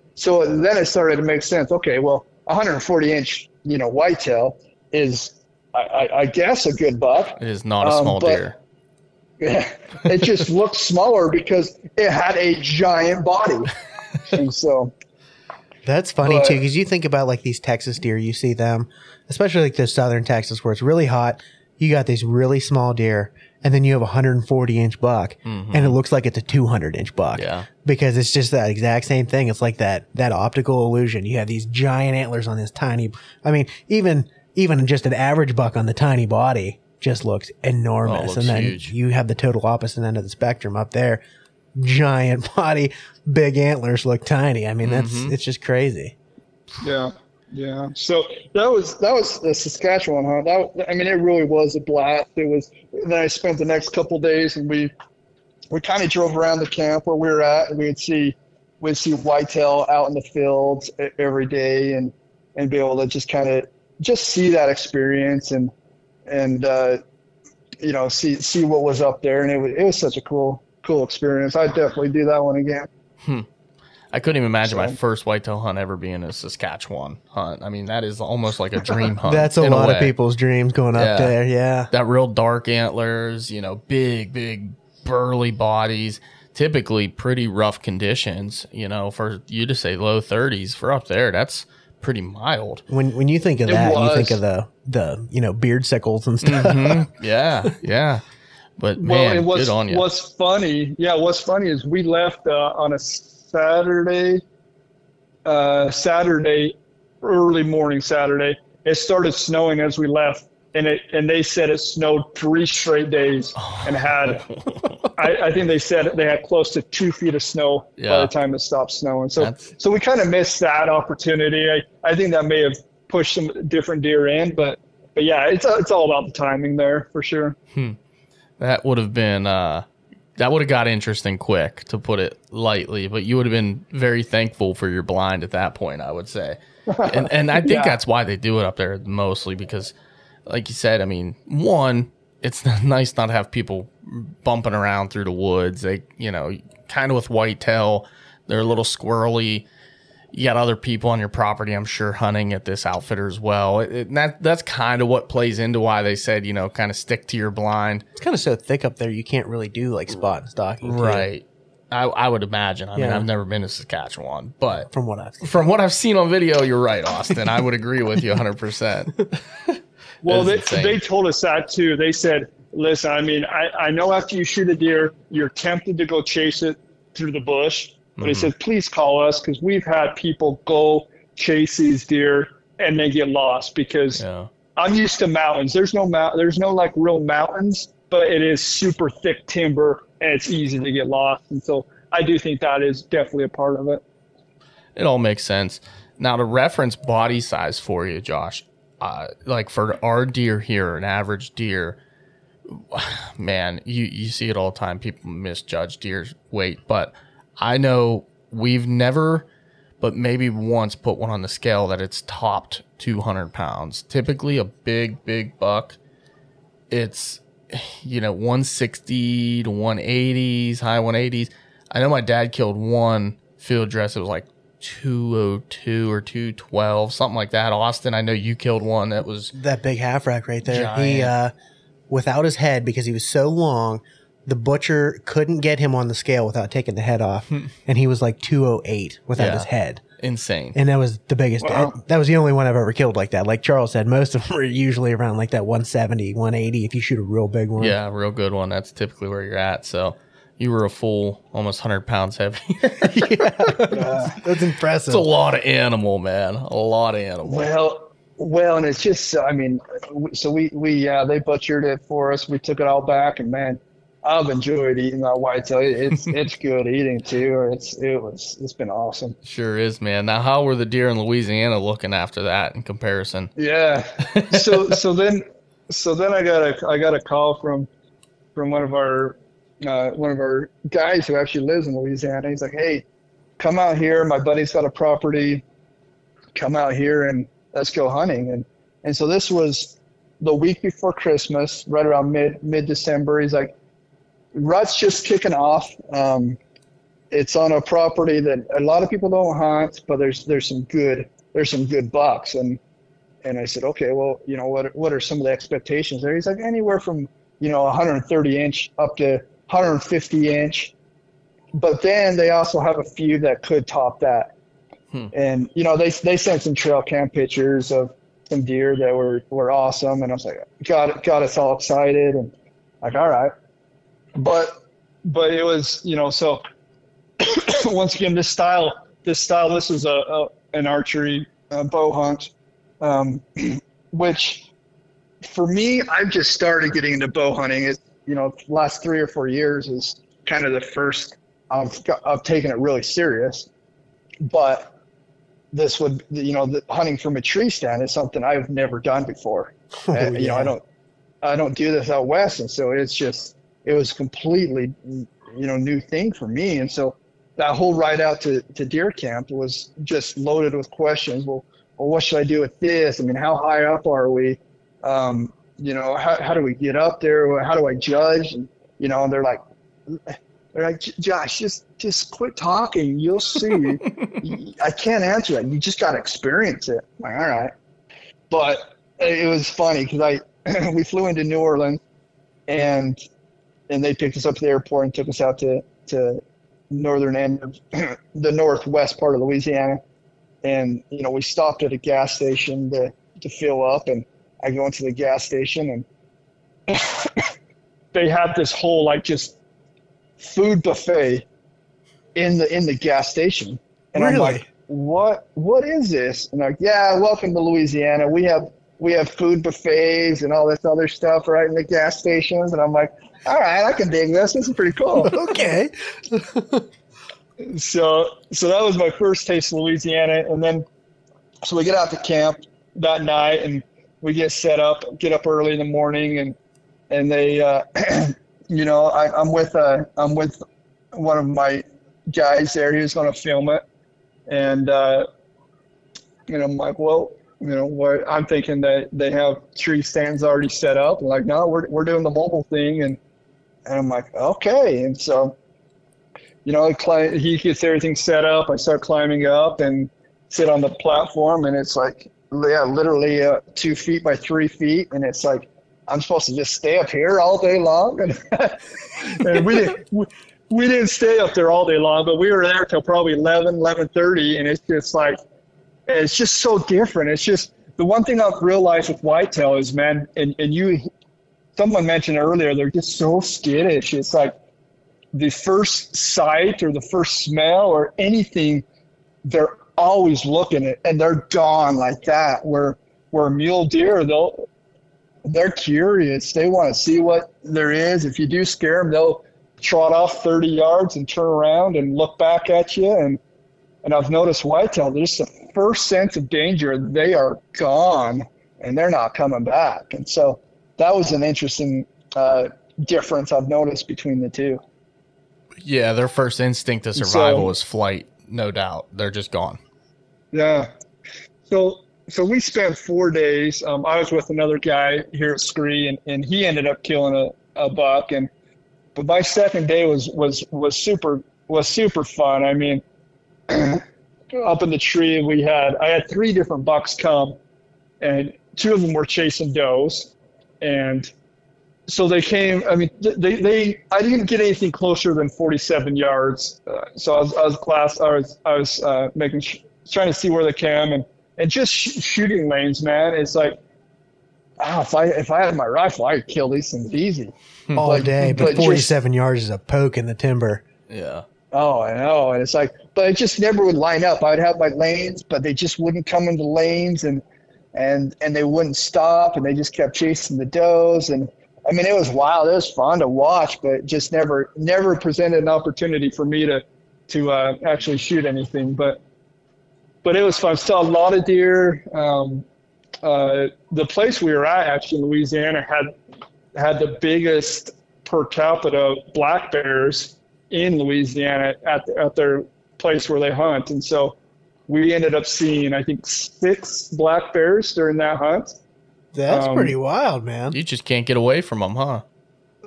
so then it started to make sense. Okay, well, 140 inch, you know, whitetail is, I, I, I guess, a good buck. It is not a Um, small but- deer. Yeah, it just looked smaller because it had a giant body, and so That's funny But- too, because you think about like these Texas deer, you see them, especially like the southern Texas where it's really hot. You got these really small deer, and then you have a 140 inch buck, and it looks like it's a 200 inch buck. Yeah. because it's just that exact same thing. It's like that that optical illusion. You have these giant antlers on this tiny. I mean, even even just an average buck on the tiny body just looks enormous, Oh, looks and then huge. you have the total opposite end of the spectrum up there. Giant body, big antlers look tiny. I mean, that's Mm-hmm. it's just crazy. yeah, yeah. So that was that was the Saskatchewan hunt. That I mean, it really was a blast. It was. Then I spent the next couple days, and we we kind of drove around the camp where we were at, and we'd see we'd see whitetail out in the fields e- every day, and and be able to just kind of just see that experience and and uh, you know see see what was up there, and it was it was such a cool cool experience. I'd definitely do that one again. I couldn't even imagine my So- first whitetail hunt ever being a Saskatchewan hunt. I mean, that is almost like a dream hunt. That's a in lot of people's dreams going up there. Yeah. That real dark antlers, you know, big, big, burly bodies. Typically, pretty rough conditions. You know, for you to say low thirties for up there, that's pretty mild. When when you think of It that, you think of the the you know beard sickles and stuff. Mm-hmm. Yeah, yeah. But man, well, and what's, good on you. what's funny, yeah, what's funny is we left uh, on a Saturday, uh, Saturday, early morning Saturday. It started snowing as we left, and it and they said it snowed three straight days and had, I, I think they said they had close to two feet of snow by the time it stopped snowing. So That's- so we kind of missed that opportunity. I, I think that may have pushed some different deer in, but but yeah, it's it's all about the timing there for sure. That would have been uh that would have got interesting quick, to put it lightly. But you would have been very thankful for your blind at that point, I would say. And and I think Yeah. that's why they do it up there mostly because, like you said, I mean, one, it's nice not to have people bumping around through the woods. They, you know, kind of with whitetail, they're a little squirrely. You got other people on your property, I'm sure, hunting at this outfitter as well. It, it- that that's kind of what plays into why they said, you know, kind of stick to your blind. It's kind of so thick up there, you can't really do like spot and stalking. Right. I, I would imagine. I mean, I've never been to Saskatchewan, but From what I've seen. from what I've seen on video, you're right, Austin. I would agree with you 100%. Well, they, insane. they told us that too. They said, listen, I mean, I, I know after you shoot a deer, you're tempted to go chase it through the bush. Mm-hmm. he said, please call us because we've had people go chase these deer and they get lost because Yeah. I'm used to mountains. There's no mount, there's no like real mountains, but it is super thick timber and it's easy to get lost. And so I do think that is definitely a part of it. It all makes sense. Now, to reference body size for you, Josh, uh, like for our deer here, an average deer, man, you, you see it all the time. People misjudge deer's weight, but I know we've never, but maybe once put one on the scale that it's topped 200 pounds. Typically, a big, big buck, it's, you know, 160 to 180s, high 180s. I know my dad killed one field dress. It was like 202 or 212, something like that. Austin, I know you killed one that was That big half rack right there. Giant. He uh without his head because he was so long, the butcher couldn't get him on the scale without taking the head off. and he was like 208 without Yeah. his head. insane. And that was the biggest. Wow. That, that was the only one I've ever killed like that. Like Charles said, most of them are usually around like that 170, 180 if you shoot a real big one. Yeah, a real good one. That's typically where you're at. So you were a full almost 100 pounds heavy. That's impressive. it's a lot of animal, man. A lot of animal. Well, well, and it's just, I mean, w- so we, we, uh, they butchered it for us. We took it all back and man, I've enjoyed eating that whitetail. It's it's good eating too. It's it was it's been awesome. Sure is, man. Now, how were the deer in Louisiana looking after that in comparison? Yeah. So so then so then I got a I got a call from from one of our uh, one of our guys who actually lives in Louisiana. He's like, "Hey, come out here. My buddy's got a property. Come out here and let's go hunting." And and so this was the week before Christmas, right around mid mid December. He's like, "Rut's just kicking off. Um, it's on a property that a lot of people don't hunt, but there's there's some good there's some good bucks." And and I said, "Okay, well, you know what what are some of the expectations there?" He's like, "Anywhere from you know 130 inch up to 150 inch." But then they also have a few that could top that. Hmm. And you know they they sent some trail cam pictures of some deer that were were awesome, and I was like, got got us all excited, and like, all right. But but it was you know so once again this style this style this was a, a an archery uh, bow hunt, um, which for me I've just started getting into bow hunting. It you know last three or four years is kind of the first I've got, I've taken it really serious, but this would you know the hunting from a tree stand is something I've never done before. Oh, And, You know I don't I don't do this out west, and so it's just it was completely you know new thing for me, and so that whole ride out to, to deer camp was just loaded with questions. Well, well, what should I do with this? I mean, how high up are we? Um, you know, how, how do we get up there? How do I judge? And, you know, and they're like, they're like, Josh, just, just quit talking. You'll see. I can't answer that. You just got to experience it. I'm like, all right. But it was funny because I, we flew into New Orleans and, and they picked us up at the airport and took us out to, to northern end of the northwest part of Louisiana. And, you know, we stopped at a gas station to, to fill up and I go into the gas station and they have this whole like just food buffet in the in the gas station. And I'm Really? like, what what is this? And like, yeah, welcome to Louisiana. We have we have food buffets and all this other stuff right in the gas stations. And I'm like, all right, I can dig this. This is pretty cool. okay. so so that was my first taste of Louisiana, and then so we get out to camp that night, and we get set up, get up early in the morning, and and they, uh, you know, I, I'm with uh, I'm with one of my guys there. He was going to film it, and uh, you know, I'm like, well, you know, what I'm thinking that they have tree stands already set up. And like, no, we're we're doing the mobile thing, and and I'm like, okay, and so you know, I climb, he gets everything set up. I start climbing up and sit on the platform, and it's like, yeah, literally uh, two feet by three feet, and it's like I'm supposed to just stay up here all day long, and, and we didn't. We, we didn't stay up there all day long, but we were there till probably 11, 11.30, and it's just like, it's just so different. It's just, the one thing I've realized with whitetail is, man, and, and you, someone mentioned earlier, they're just so skittish. It's like, the first sight or the first smell or anything, they're always looking at and they're gone like that. Where where mule deer, they'll they're curious. They want to see what there is. If you do scare them, they'll trot off 30 yards and turn around and look back at you. And and I've noticed whitetail, they're just the first sense of danger, they are gone and they're not coming back. And so that was an interesting uh, difference I've noticed between the two. Yeah, their first instinct to survival So- is flight, no doubt. They're just gone. Yeah. So so we spent four days. Um, I was with another guy here at SKRE, and, and he ended up killing a, a buck. And but my second day was was was super was super fun. I mean, up in the tree we had I had three different bucks come, and two of them were chasing does, and so they came. I mean, they they I didn't get anything closer than 47 yards. Uh, so I was I was class I was I was uh, making sh- trying to see where they came and and just sh- shooting lanes, man. It's like. Ah, if I if I had my rifle, I'd kill these things easy. All But- day, but, but 47 yards is a poke in the timber. Yeah. Oh, I know. And it's like, but it just never would line up. I'd have my lanes, but they just wouldn't come into lanes and, and, and they wouldn't stop and they just kept chasing the does. And, I mean, it was wild. It was fun to watch, but just never never presented an opportunity for me to to uh, actually shoot anything. But but it was fun. Saw a lot of deer. Um, uh, the place we were at, actually in Louisiana, had had the biggest per capita black bears in Louisiana at at their place where they hunt, and so we ended up seeing I think six black bears during that hunt. That's Um, pretty wild, man. You just can't get away from them, huh?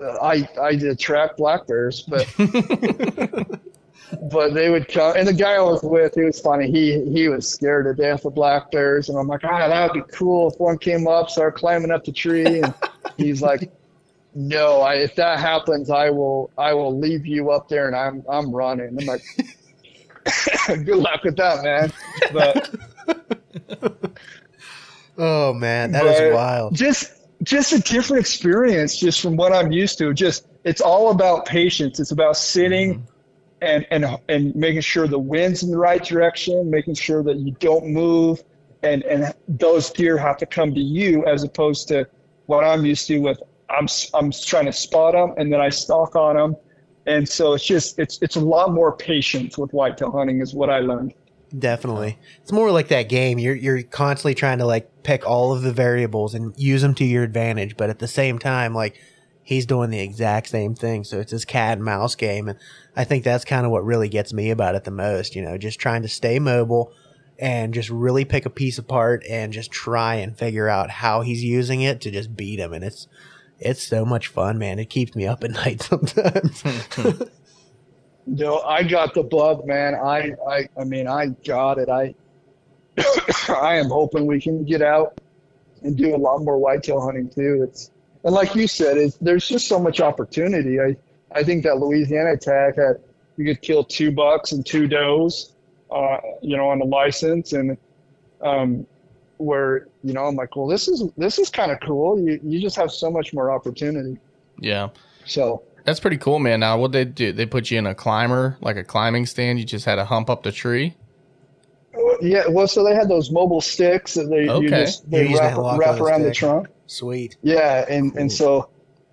Uh, I I did track black bears, but but they would come. And the guy I was with, he was funny. He he was scared to death of black bears, and I'm like, ah, that would be cool if one came up, started climbing up the tree, and he's like, no, I, if that happens, I will I will leave you up there, and I'm I'm running. I'm like, good luck with that, man. But Oh man, that is wild. Just just a different experience just from what I'm used to. Just it's all about patience. It's about sitting mm-hmm. and and and making sure the wind's in the right direction, making sure that you don't move and and those deer have to come to you as opposed to what I'm used to with I'm I'm trying to spot them and then I stalk on them. And so it's just it's it's a lot more patience with whitetail hunting is what I learned. Definitely. It's more like that game. You're you're constantly trying to like pick all of the variables and use them to your advantage, but at the same time, like he's doing the exact same thing. So it's this cat and mouse game, and I think that's kind of what really gets me about it the most. You know, just trying to stay mobile and just really pick a piece apart and just try and figure out how he's using it to just beat him. And it's it's so much fun, man. It keeps me up at night sometimes. No, I got the bug, man. I, I, I mean, I got it. I, I am hoping we can get out and do a lot more whitetail hunting too. It's and like you said, it's, there's just so much opportunity. I, I think that Louisiana tag had you could kill two bucks and two does, uh, you know, on the license, and um, where you know I'm like, well, this is this is kind of cool. You you just have so much more opportunity. Yeah. So That's pretty cool, man. Now, what they do? They put you in a climber, like a climbing stand. You just had to hump up the tree. Yeah, well, so they had those mobile sticks that they you Okay. just they You wrap, wrap on the around the trunk. Sweet. Yeah, and and so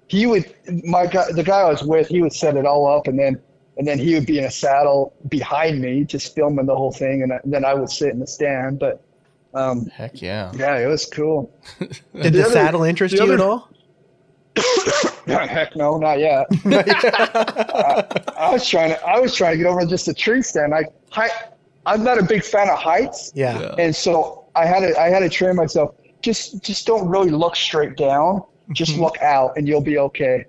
he would my guy the guy I was with he would set it all up and then and then he would be in a saddle behind me just filming the whole thing and, then I would sit in the stand. But um, Heck yeah. yeah, it was cool. Did The the, other- saddle interest the you at all? Heck no, not yet. I, I was trying to I was trying to get over just a tree stand. I height, I'm not a big fan of heights. Yeah. Yeah. And so I had to I had to train myself. Just just don't really look straight down. Just look out, and you'll be okay.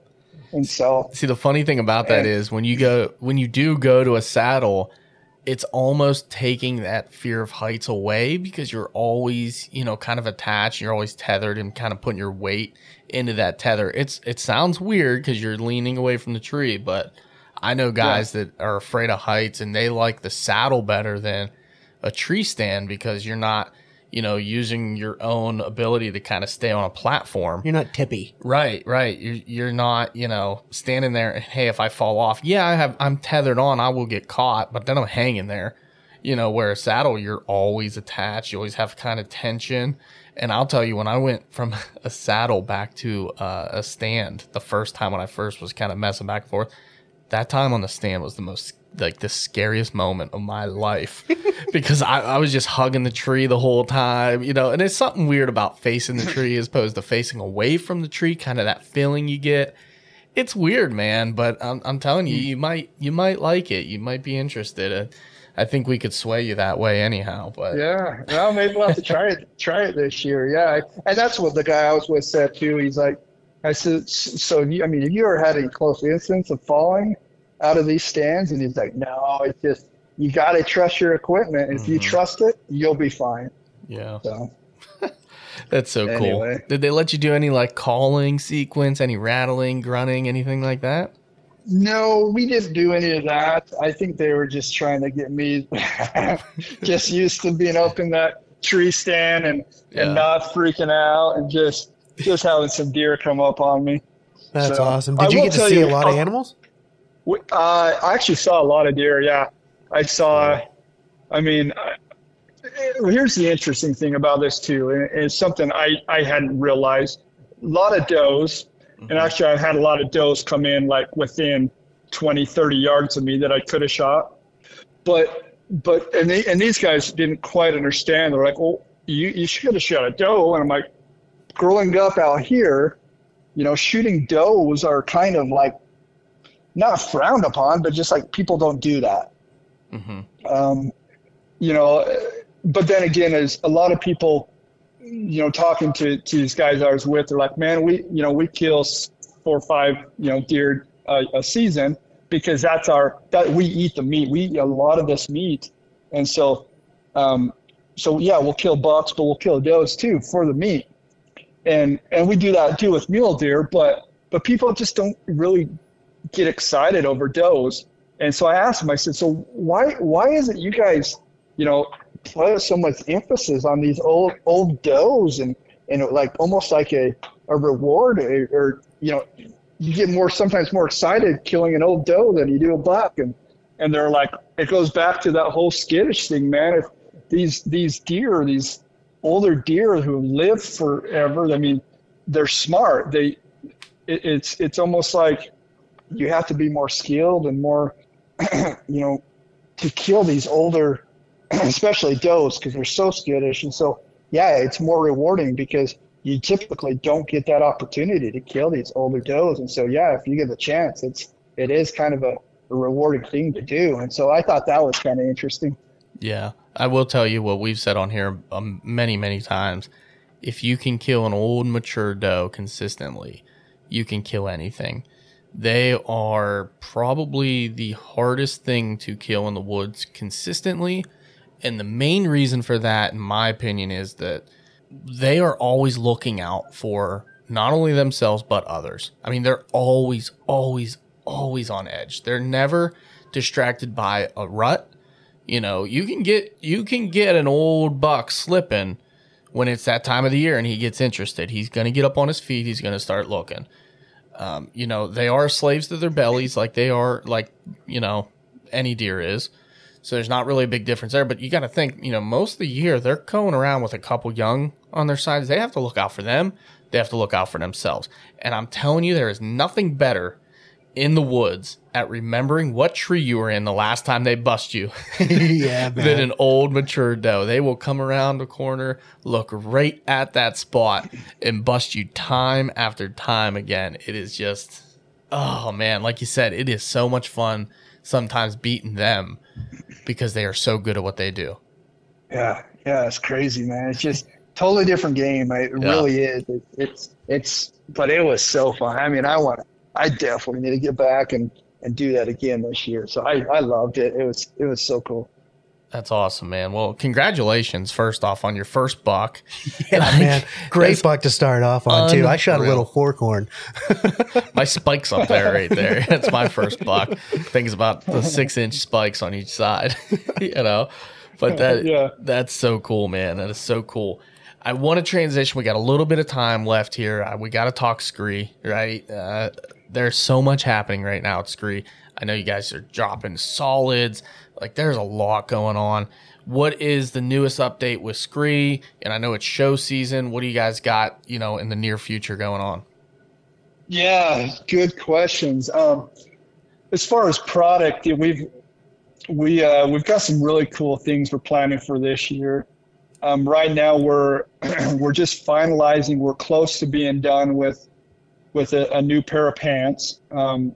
And so See, the funny thing about that Yeah. is when you go, when you do go to a saddle, it's almost taking that fear of heights away because you're always, you know, kind of attached. You're always tethered and kind of putting your weight into that tether. It's it sounds weird because you're leaning away from the tree, but I know guys that are afraid of heights and they like the saddle better than a tree stand because you're not, you know, using your own ability to kind of stay on a platform. You're not tippy. Right, right. You're you're not, you know, standing there. and, Hey, if I fall off, yeah, I have. I'm tethered on. I will get caught, but then I'm hanging there. You know, where a saddle, you're always attached. You always have kind of tension. And I'll tell you, when I went from a saddle back to uh, a stand, the first time when I first was kind of messing back and forth, that time on the stand was the most like the scariest moment of my life because I, I was just hugging the tree the whole time, you know, and it's something weird about facing the tree as opposed to facing away from the tree, kind of that feeling you get. It's weird, man, but I'm, I'm telling you, hmm. you might you might like it. You might be interested. I think we could sway you that way anyhow, but yeah, well, maybe we'll have to try it try it this year. Yeah, and that's what the guy I was with said too. He's like, I said, "S- so you, I mean, have you ever had any close incidents of falling out of these stands? And he's like, no, it's just you got to trust your equipment. If you mm-hmm. trust it, you'll be fine. yeah, So that's so Anyway. cool. Did they let you do any like calling sequence, any rattling, grunting, anything like that? No, we didn't do any of that. I think they were just trying to get me just used to being up in that tree stand and, Yeah. and not freaking out and just just having some deer come up on me. That's So, awesome. I Did you get to see you, a lot of animals? We- Uh, I actually saw a lot of deer. Yeah, I saw. I mean, I, here's the interesting thing about this too, and it's something I I hadn't realized. A lot of does, And actually, I've had a lot of does come in like within 20, 30 yards of me that I could have shot. But, but, and, they, and these guys didn't quite understand. They're like, well, you, you should have shot a doe. And I'm like, growing up out here, you know, shooting does are kind of like not frowned upon, but just like people don't do that. Mm-hmm. Um, you know, but then again, as a lot of people, you know, talking to, to these guys I was with, they're like, man, we, you know, we kill four or five, you know, deer uh, a season because that's our, that we eat the meat. We eat a lot of this meat. And so, um, so yeah, we'll kill bucks, but we'll kill does too for the meat. And, and we do that too with mule deer, but, but people just don't really get excited over does. And so I asked him, I said, so why, why is it you guys, you know, put so much emphasis on these old, old does and, and like almost like a, a reward or, or, you know, you get more, sometimes more excited killing an old doe than you do a buck. And, and they're like, it goes back to that whole skittish thing, man. If these, these deer, these older deer who live forever, I mean, they're smart. They, it, it's, it's almost like you have to be more skilled and more, you know, to kill these older, especially does, because they're so skittish. And so, yeah, it's more rewarding because you typically don't get that opportunity to kill these older does. And so, yeah, if you get the chance, it's it is kind of a, a rewarding thing to do. And so, I thought that was kind of interesting. Yeah, I will tell you what we've said on here um, many, many times. If you can kill an old mature doe consistently, you can kill anything. They are probably the hardest thing to kill in the woods consistently. And the main reason for that, in my opinion, is that they are always looking out for not only themselves, but others. I mean, they're always, always, always on edge. They're never distracted by a rut. You know, you can get you can get an old buck slipping when it's that time of the year and he gets interested. He's going to get up on his feet. He's going to start looking. Um, you know, they are slaves to their bellies, like they are, like you know, any deer is. So there's not really a big difference there. But you got to think, you know, most of the year they're going around with a couple young on their sides. They have to look out for them. They have to look out for themselves. And I'm telling you, there is nothing better in the woods at remembering what tree you were in the last time they bust you yeah, man. than an old mature doe. They will come around the corner, look right at that spot, and bust you time after time again. It is just, oh man, like you said, it is so much fun sometimes beating them because they are so good at what they do. Yeah, yeah, it's crazy, man. It's just totally different game. It Yeah. really is. It, it's it's, but it was so fun. I mean, I want to. I definitely need to get back and and do that again this year. So I I loved it. It was it was so cool. That's awesome, man. Well, congratulations first off on your first buck. Yeah, Like, man. Great buck to start off on, too. I shot a little fork horn. My spikes up there, right there. That's my first buck. Things about the six inch spikes on each side, you know. But that Yeah. that's so cool, man. That is so cool. I want to transition. We got a little bit of time left here. Uh, We got to talk SKRE, right? Uh, there's so much happening right now at SKRE. I know you guys are dropping solids. Like there's a lot going on. What is the newest update with SKRE? And I know it's show season. What do you guys got, you know, in the near future going on? Yeah, good questions. Um, as far as product, we've we uh, we've got some really cool things we're planning for this year. Um, right now, we're we're just finalizing. We're close to being done with with a, a new pair of pants, um,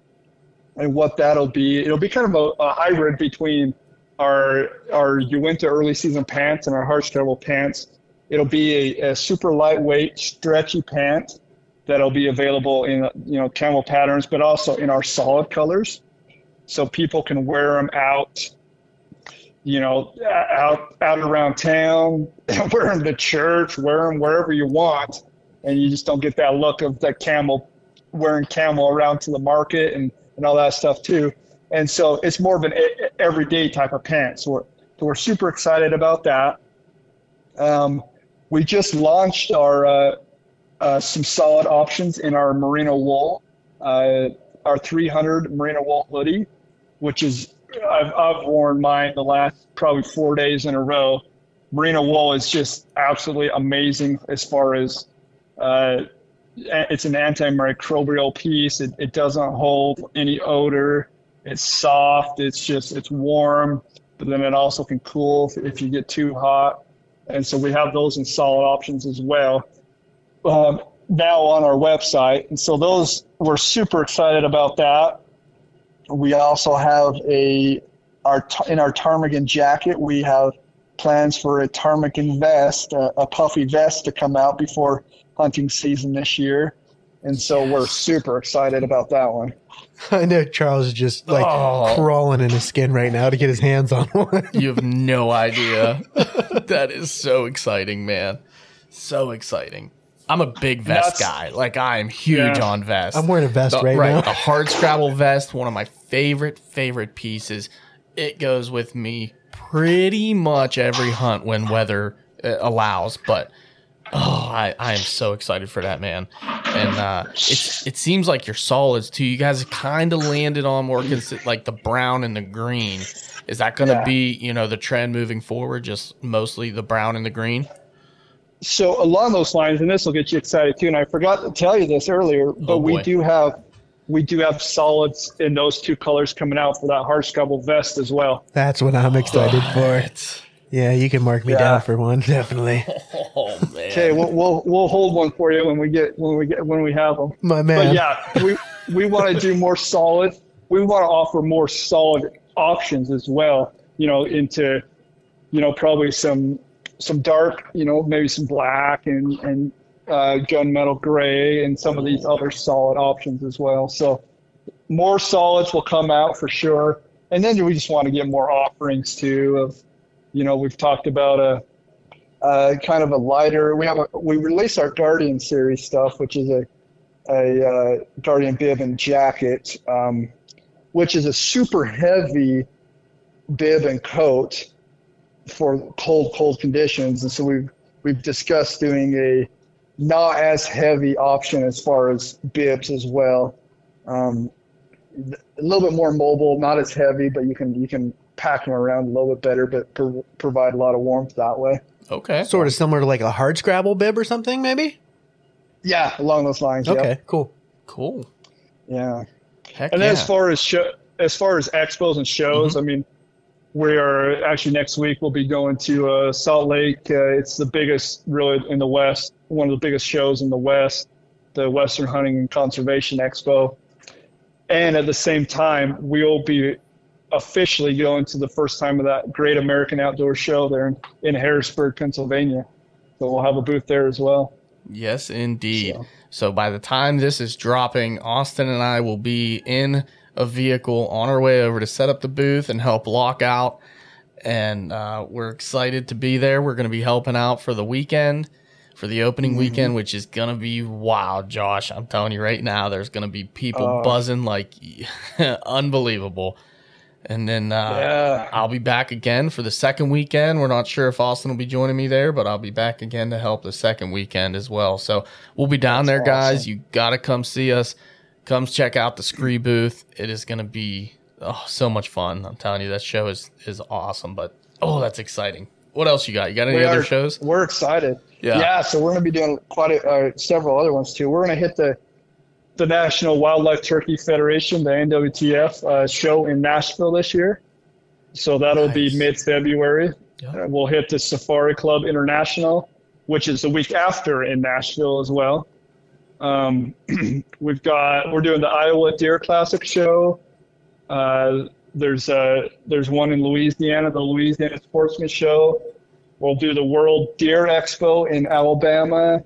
and what that'll be. It'll be kind of a, a hybrid between our our Uinta early season pants and our Hardscrabble pants. It'll be a, a super lightweight, stretchy pant that'll be available in you know camel patterns, but also in our solid colors, so people can wear them out. You know, out out around town, wear them to church, wear them wherever you want, and you just don't get that look of the camel wearing camel around to the market and, and all that stuff too. And so it's more of an everyday type of pant. So we're, so we're super excited about that. Um, we just launched our uh, uh, some solid options in our merino wool, uh, our 300 merino wool hoodie, which is I've, I've worn mine the last probably four days in a row. Merino wool is just absolutely amazing as far as uh, it's an antimicrobial piece. It, it doesn't hold any odor. It's soft. It's just it's warm, but then it also can cool if, if you get too hot. And so we have those in solid options as well. Um, now on our website, and so those we're super excited about that. We also have a our in our ptarmigan jacket. We have plans for a ptarmigan vest, a, a puffy vest to come out before hunting season this year. And so yes. we're super excited about that one. I know Charles is just like oh. crawling in his skin right now to get his hands on one. you have no idea. that is so exciting, man. So exciting. I'm a big vest guy. Like I am huge yeah. on vests. I'm wearing a vest the, right, right now. The hard scrabble vest, one of my favorite favorite pieces. It goes with me pretty much every hunt when weather uh, allows. But oh, I, I am so excited for that man. And uh, it's it seems like your solids too. You guys kind of landed on more consi- like the brown and the green. Is that going to yeah. be you know the trend moving forward? Just mostly the brown and the green. So along those lines, and this will get you excited too. And I forgot to tell you this earlier, but oh we do have we do have solids in those two colors coming out for that hardscrabble vest as well. That's what I'm excited for. Yeah, you can mark me yeah. down for one, definitely. Oh man. Okay, we'll, we'll we'll hold one for you when we get when we get when we have them. My man. But yeah, we we want to do more solid. We want to offer more solid options as well. You know, into you know probably some some dark, you know, maybe some black and and uh, gunmetal gray and some of these other solid options as well. So more solids will come out for sure. And then we just want to get more offerings too of, you know, we've talked about a, a kind of a lighter, we have a, we release our Guardian series stuff, which is a, a uh, Guardian bib and jacket, um, which is a super heavy bib and coat for cold, cold conditions. And so we've, we've discussed doing a, not as heavy option as far as bibs as well. Um, a little bit more mobile, not as heavy, but you can you can pack them around a little bit better, but pro- provide a lot of warmth that way. Okay, sort of similar to like a Hardscrabble bib or something, maybe. Yeah, along those lines. Okay, yep. cool, cool. Yeah, Heck and yeah. as far as show, as far as expos and shows, mm-hmm. I mean, we are actually next week we'll be going to uh, Salt Lake. Uh, it's the biggest really in the West, one of the biggest shows in the West, the Western Hunting and Conservation Expo. And at the same time, we'll be officially going to the first time of that Great American Outdoor Show there in, in Harrisburg, Pennsylvania. So we'll have a booth there as well. Yes, indeed. So. so by the time this is dropping, Austin and I will be in a vehicle on our way over to set up the booth and help lock out. And uh, we're excited to be there. We're going to be helping out for the weekend, for the opening mm-hmm. weekend, which is going to be wild, Josh. I'm telling you right now, there's going to be people uh, buzzing like unbelievable. And then uh, yeah. I'll be back again for the second weekend. We're not sure if Austin will be joining me there, but I'll be back again to help the second weekend as well. So we'll be down That's there, guys. Awesome. You got to come see us comes check out the SKRE booth. It is going to be oh, so much fun. I'm telling you, that show is is awesome. But oh, that's exciting. What else you got? You got any we other are, shows? We're excited. Yeah, yeah. So we're going to be doing quite a, uh, several other ones too. We're going to hit the the National Wildlife Turkey Federation, the NWTF uh, show in Nashville this year. So that'll nice. be mid February. Yep. Uh, we'll hit the Safari Club International, which is the week after in Nashville as well. Um, we've got we're doing the Iowa Deer Classic show. Uh, there's uh, there's one in Louisiana, the Louisiana Sportsman Show. We'll do the World Deer Expo in Alabama,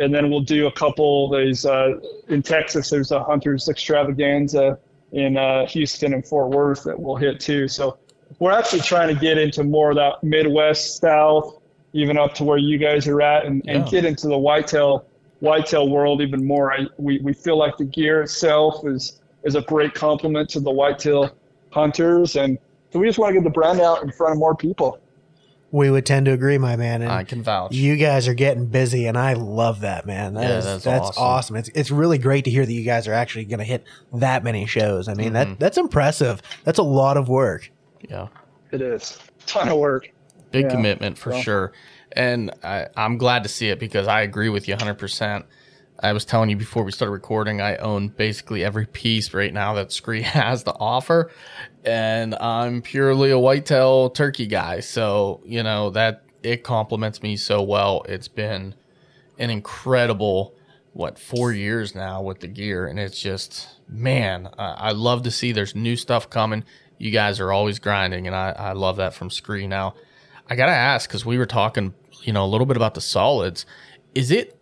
and then we'll do a couple. There's uh, in Texas. There's a Hunters Extravaganza in uh, Houston and Fort Worth that we'll hit too. So we're actually trying to get into more of that Midwest South, even up to where you guys are at, and, yeah. and get into the whitetail whitetail world even more. I, we, we feel like the gear itself is is a great complement to the whitetail hunters, and so we just want to get the brand out in front of more people. We would tend to agree, my man. And I can vouch. You guys are getting busy, and I love that, man. That yeah, is, that's, that's awesome. awesome. It's it's really great to hear that you guys are actually going to hit that many shows. I mean, mm-hmm. that that's impressive. That's a lot of work. Yeah, it is. Ton of work. Big yeah. commitment for sure and I, am glad to see it because I agree with you 100. Uh, percent I was telling you before we started recording, I own basically every piece right now that SKRE has to offer. And I'm purely a whitetail turkey guy. So, you know, that it complements me so well. It's been an incredible, what, four years now with the gear. And it's just, man, I, I love to see there's new stuff coming. You guys are always grinding. And I, I love that from SKRE. Now, I got to ask, because we were talking, you know, a little bit about the solids. Is it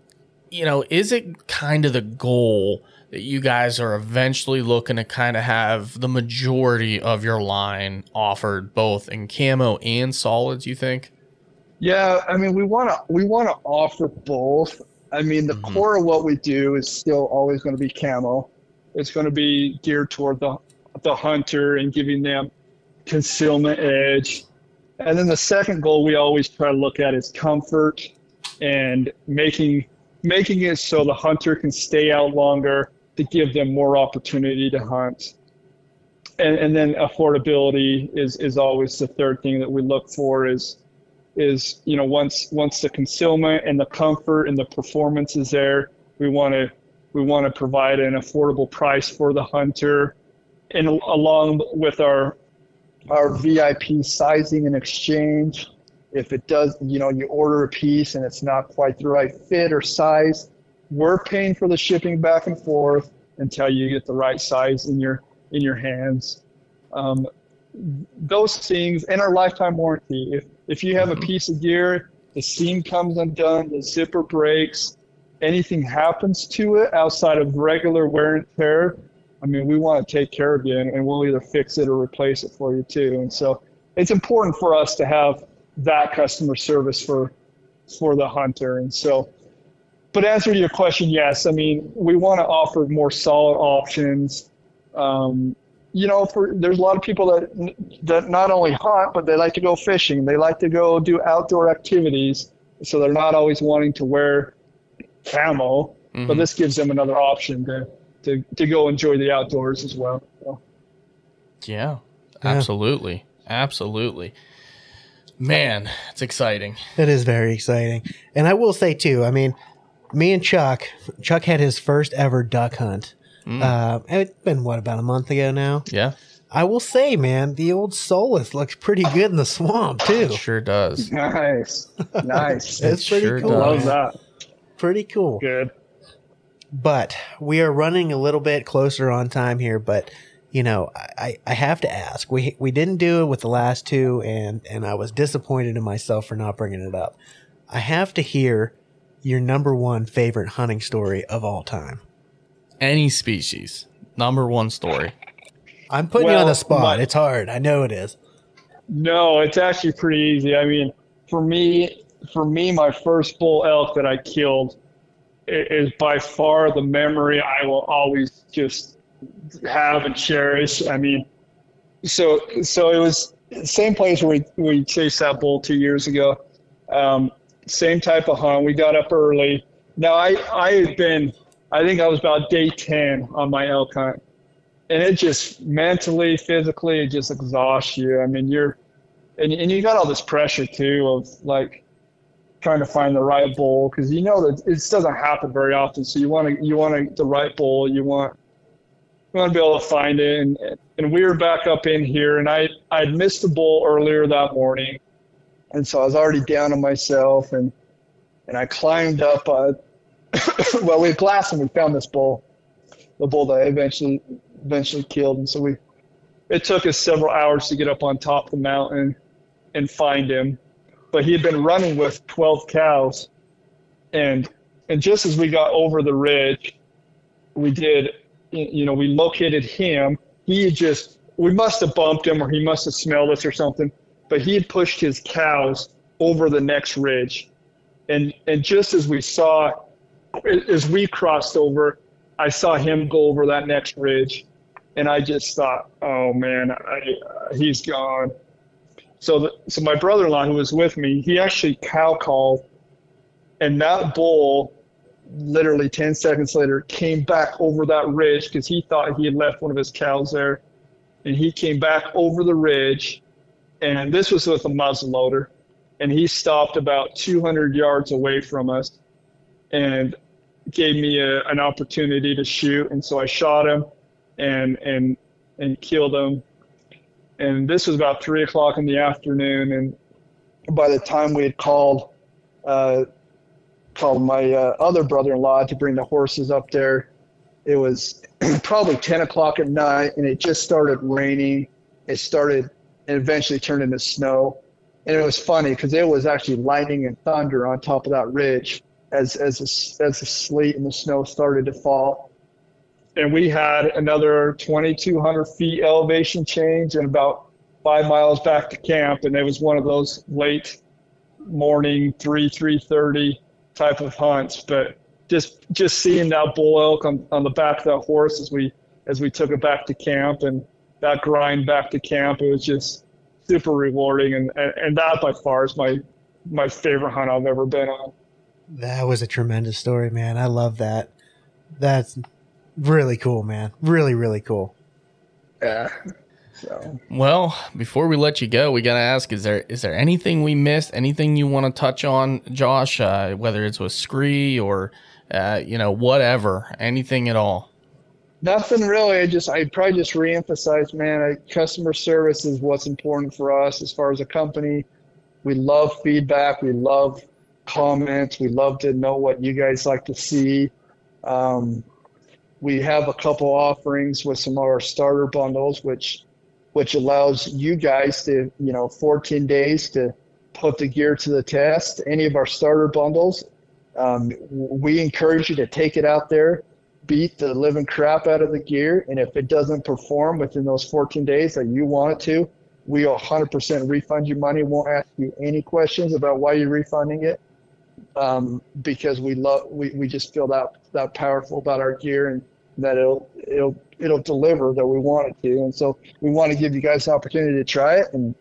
you know, is it kind of the goal that you guys are eventually looking to kind of have the majority of your line offered both in camo and solids, you think? Yeah, I mean, we want to we want to offer both. I mean, the mm-hmm. core of what we do is still always going to be camo. It's going to be geared toward the the hunter and giving them concealment edge. And then the second goal we always try to look at is comfort and making making it so the hunter can stay out longer to give them more opportunity to hunt. And, and then affordability is, is always the third thing that we look for is is you know once once the concealment and the comfort and the performance is there, we want to we want to provide an affordable price for the hunter, and along with our our VIP sizing and exchange, if it does, you know, you order a piece and it's not quite the right fit or size, we're paying for the shipping back and forth until you get the right size in your in your hands. Um, those things and our lifetime warranty. If if you have a piece of gear, the seam comes undone, the zipper breaks, anything happens to it outside of regular wear and tear, I mean, we want to take care of you and, and we'll either fix it or replace it for you too. And so it's important for us to have that customer service for for the hunter. And so, but answer to your question, yes. I mean, we want to offer more solid options. Um, you know, for there's a lot of people that that not only hunt, but they like to go fishing. They like to go do outdoor activities. So they're not always wanting to wear camo, mm-hmm. but this gives them another option to to to go enjoy the outdoors as well. So. Yeah, absolutely, yeah. absolutely. Man, it's exciting. It is very exciting. And I will say too, I mean, me and Chuck, Chuck had his first ever duck hunt. Mm. Uh, it's been what about a month ago now? Yeah. I will say, man, the old Solus looks pretty good in the swamp too. It sure does. Nice, nice. it's it pretty sure cool. Love that. Pretty cool. Good. But we are running a little bit closer on time here, but you know, I, I have to ask. We we didn't do it with the last two, and and I was disappointed in myself for not bringing it up. I have to hear your number one favorite hunting story of all time. Any species, number one story. I'm putting well, you on the spot. My, it's hard. I know it is. No, it's actually pretty easy. I mean, for me, for me, my first bull elk that I killed is by far the memory I will always just have and cherish. I mean, so so it was same place where we, we chased that bull two years ago. Um, same type of hunt. We got up early. Now I I had been I think I was about day ten on my elk hunt, and it just mentally, physically, it just exhausts you. I mean, you're and and you got all this pressure too of like trying to find the right bull because you know that it doesn't happen very often. So you want to you want to, the right bull. You want to be able to find it. And, and we were back up in here, and I I'd missed the bull earlier that morning, and so I was already down on myself, and and I climbed up. Uh, well, we had glass, and we found this bull, the bull that I eventually eventually killed, and so we. It took us several hours to get up on top of the mountain and find him, but he had been running with 12 cows, and and just as we got over the ridge, we did you know, we located him. He had just, we must have bumped him or he must have smelled us or something, but he had pushed his cows over the next ridge. And, and just as we saw, as we crossed over, I saw him go over that next ridge. And I just thought, oh man, I, uh, he's gone. So, the, so my brother-in-law who was with me, he actually cow called, and that bull literally 10 seconds later came back over that ridge because he thought he had left one of his cows there. And he came back over the ridge and this was with a muzzle loader. And he stopped about 200 yards away from us and gave me a, an opportunity to shoot, and so I shot him, and and and killed him. And this was about three o'clock in the afternoon, and by the time we had called, uh, called my uh, other brother-in-law to bring the horses up there, it was probably ten o'clock at night, and it just started raining. It started and eventually turned into snow. And it was funny because it was actually lightning and thunder on top of that ridge as as the, as the sleet and the snow started to fall. And we had another 2,200 feet elevation change and about five miles back to camp. And it was one of those late morning three three thirty type of hunts. But just just seeing that bull elk on, on the back of that horse as we as we took it back to camp and that grind back to camp, it was just super rewarding. And, and, and that by far is my my favorite hunt I've ever been on. That was a tremendous story, man. I love that. That's really cool, man. Really, really cool. Yeah. So. Well, before we let you go, we gotta ask: is there is there anything we missed? Anything you want to touch on, Josh? Uh, whether it's with SKRE or uh, you know whatever, anything at all? Nothing really. I just I probably just reemphasize, man. I, customer service is what's important for us as far as a company. We love feedback. We love comments. We love to know what you guys like to see. Um, we have a couple offerings with some of our starter bundles, which which allows you guys to, you know, 14 days to put the gear to the test. Any of our starter bundles, um, we encourage you to take it out there, beat the living crap out of the gear, and if it doesn't perform within those 14 days that you want it to, we 100% refund you money. Won't ask you any questions about why you're refunding it um, because we love we, we just feel that that powerful about our gear and that it'll it'll it'll deliver that we want it to. And so we want to give you guys the opportunity to try it. And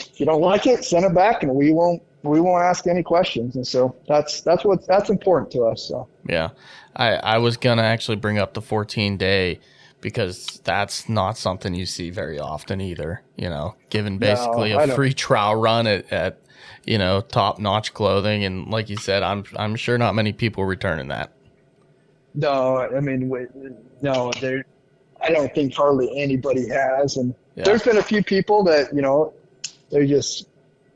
if you don't like it send it back and we won't we won't ask any questions. And so that's that's what that's important to us so. Yeah. I i was gonna actually bring up the 14 day because that's not something you see very often either you know given basically No, a free trial run at, at you know top notch clothing. And like you said i'm i'm sure not many people returning that No, I mean, we, no, there. I don't think hardly anybody has, and Yeah. there's been a few people that you know, they just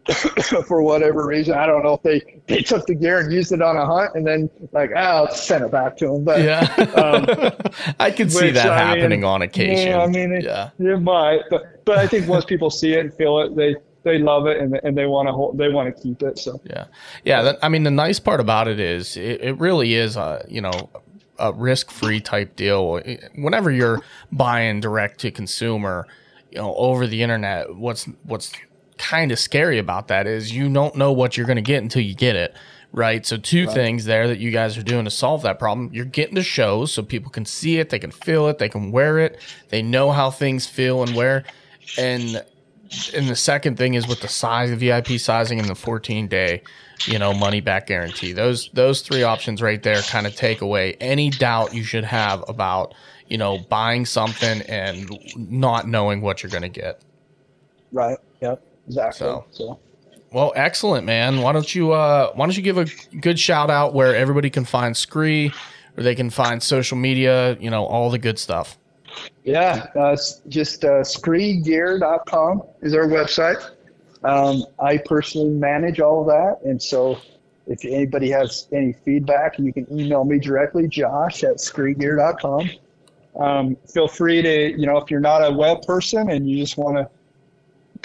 for whatever reason, I don't know if they they took the gear and used it on a hunt, and then like, ah, I'll send it back to them. But yeah i can see which, that I mean, happening on occasion Yeah, I mean, it, yeah it might, but but I think once people see it and feel it, they they love it and and they want to hold, they want to keep it. So Yeah, yeah. That, I mean, the nice part about it is it, it really is a you know a risk free type deal. Whenever you're buying direct to consumer, you know, over the internet, what's what's kind of scary about that is you don't know what you're going to get until you get it. Right. So, two things there that you guys are doing to solve that problem. You're getting the shows so people can see it, they can feel it, they can wear it, they know how things feel and wear. And and the second thing is with the size, the VIP sizing, and the 14 day, you know, money back guarantee. Those those three options right there kind of take away any doubt you should have about you know buying something and not knowing what you're going to get. right, yep, exactly. So- so. Well, excellent, man. Why don't you uh why don't you give a good shout out where everybody can find SKRE, or they can find social media, you know, all the good stuff. Yeah, uh, just uh, skregear.com is our website. Um, I personally manage all of that, and so if anybody has any feedback, you can email me directly, Josh at skregear.com. Um, feel free to, you know, if you're not a web person and you just want to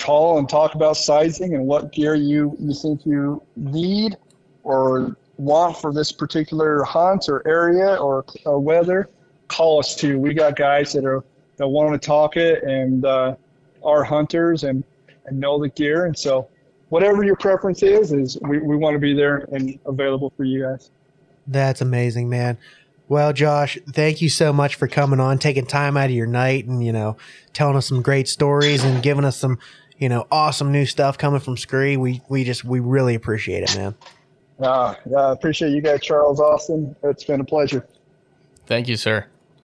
call and talk about sizing and what gear you, you think you need or want for this particular hunt or area or, or weather, call us too. We got guys that are that want to talk it and uh, are hunters and, and know the gear. And so whatever your preference is, is we, we want to be there and available for you guys. That's amazing, man. Well, Josh, thank you so much for coming on, taking time out of your night and, you know, telling us some great stories and giving us some, you know, awesome new stuff coming from SKRE. We we just we really appreciate it, man. Uh, I appreciate you guys, Charles Austin. It's been a pleasure. Thank you, sir.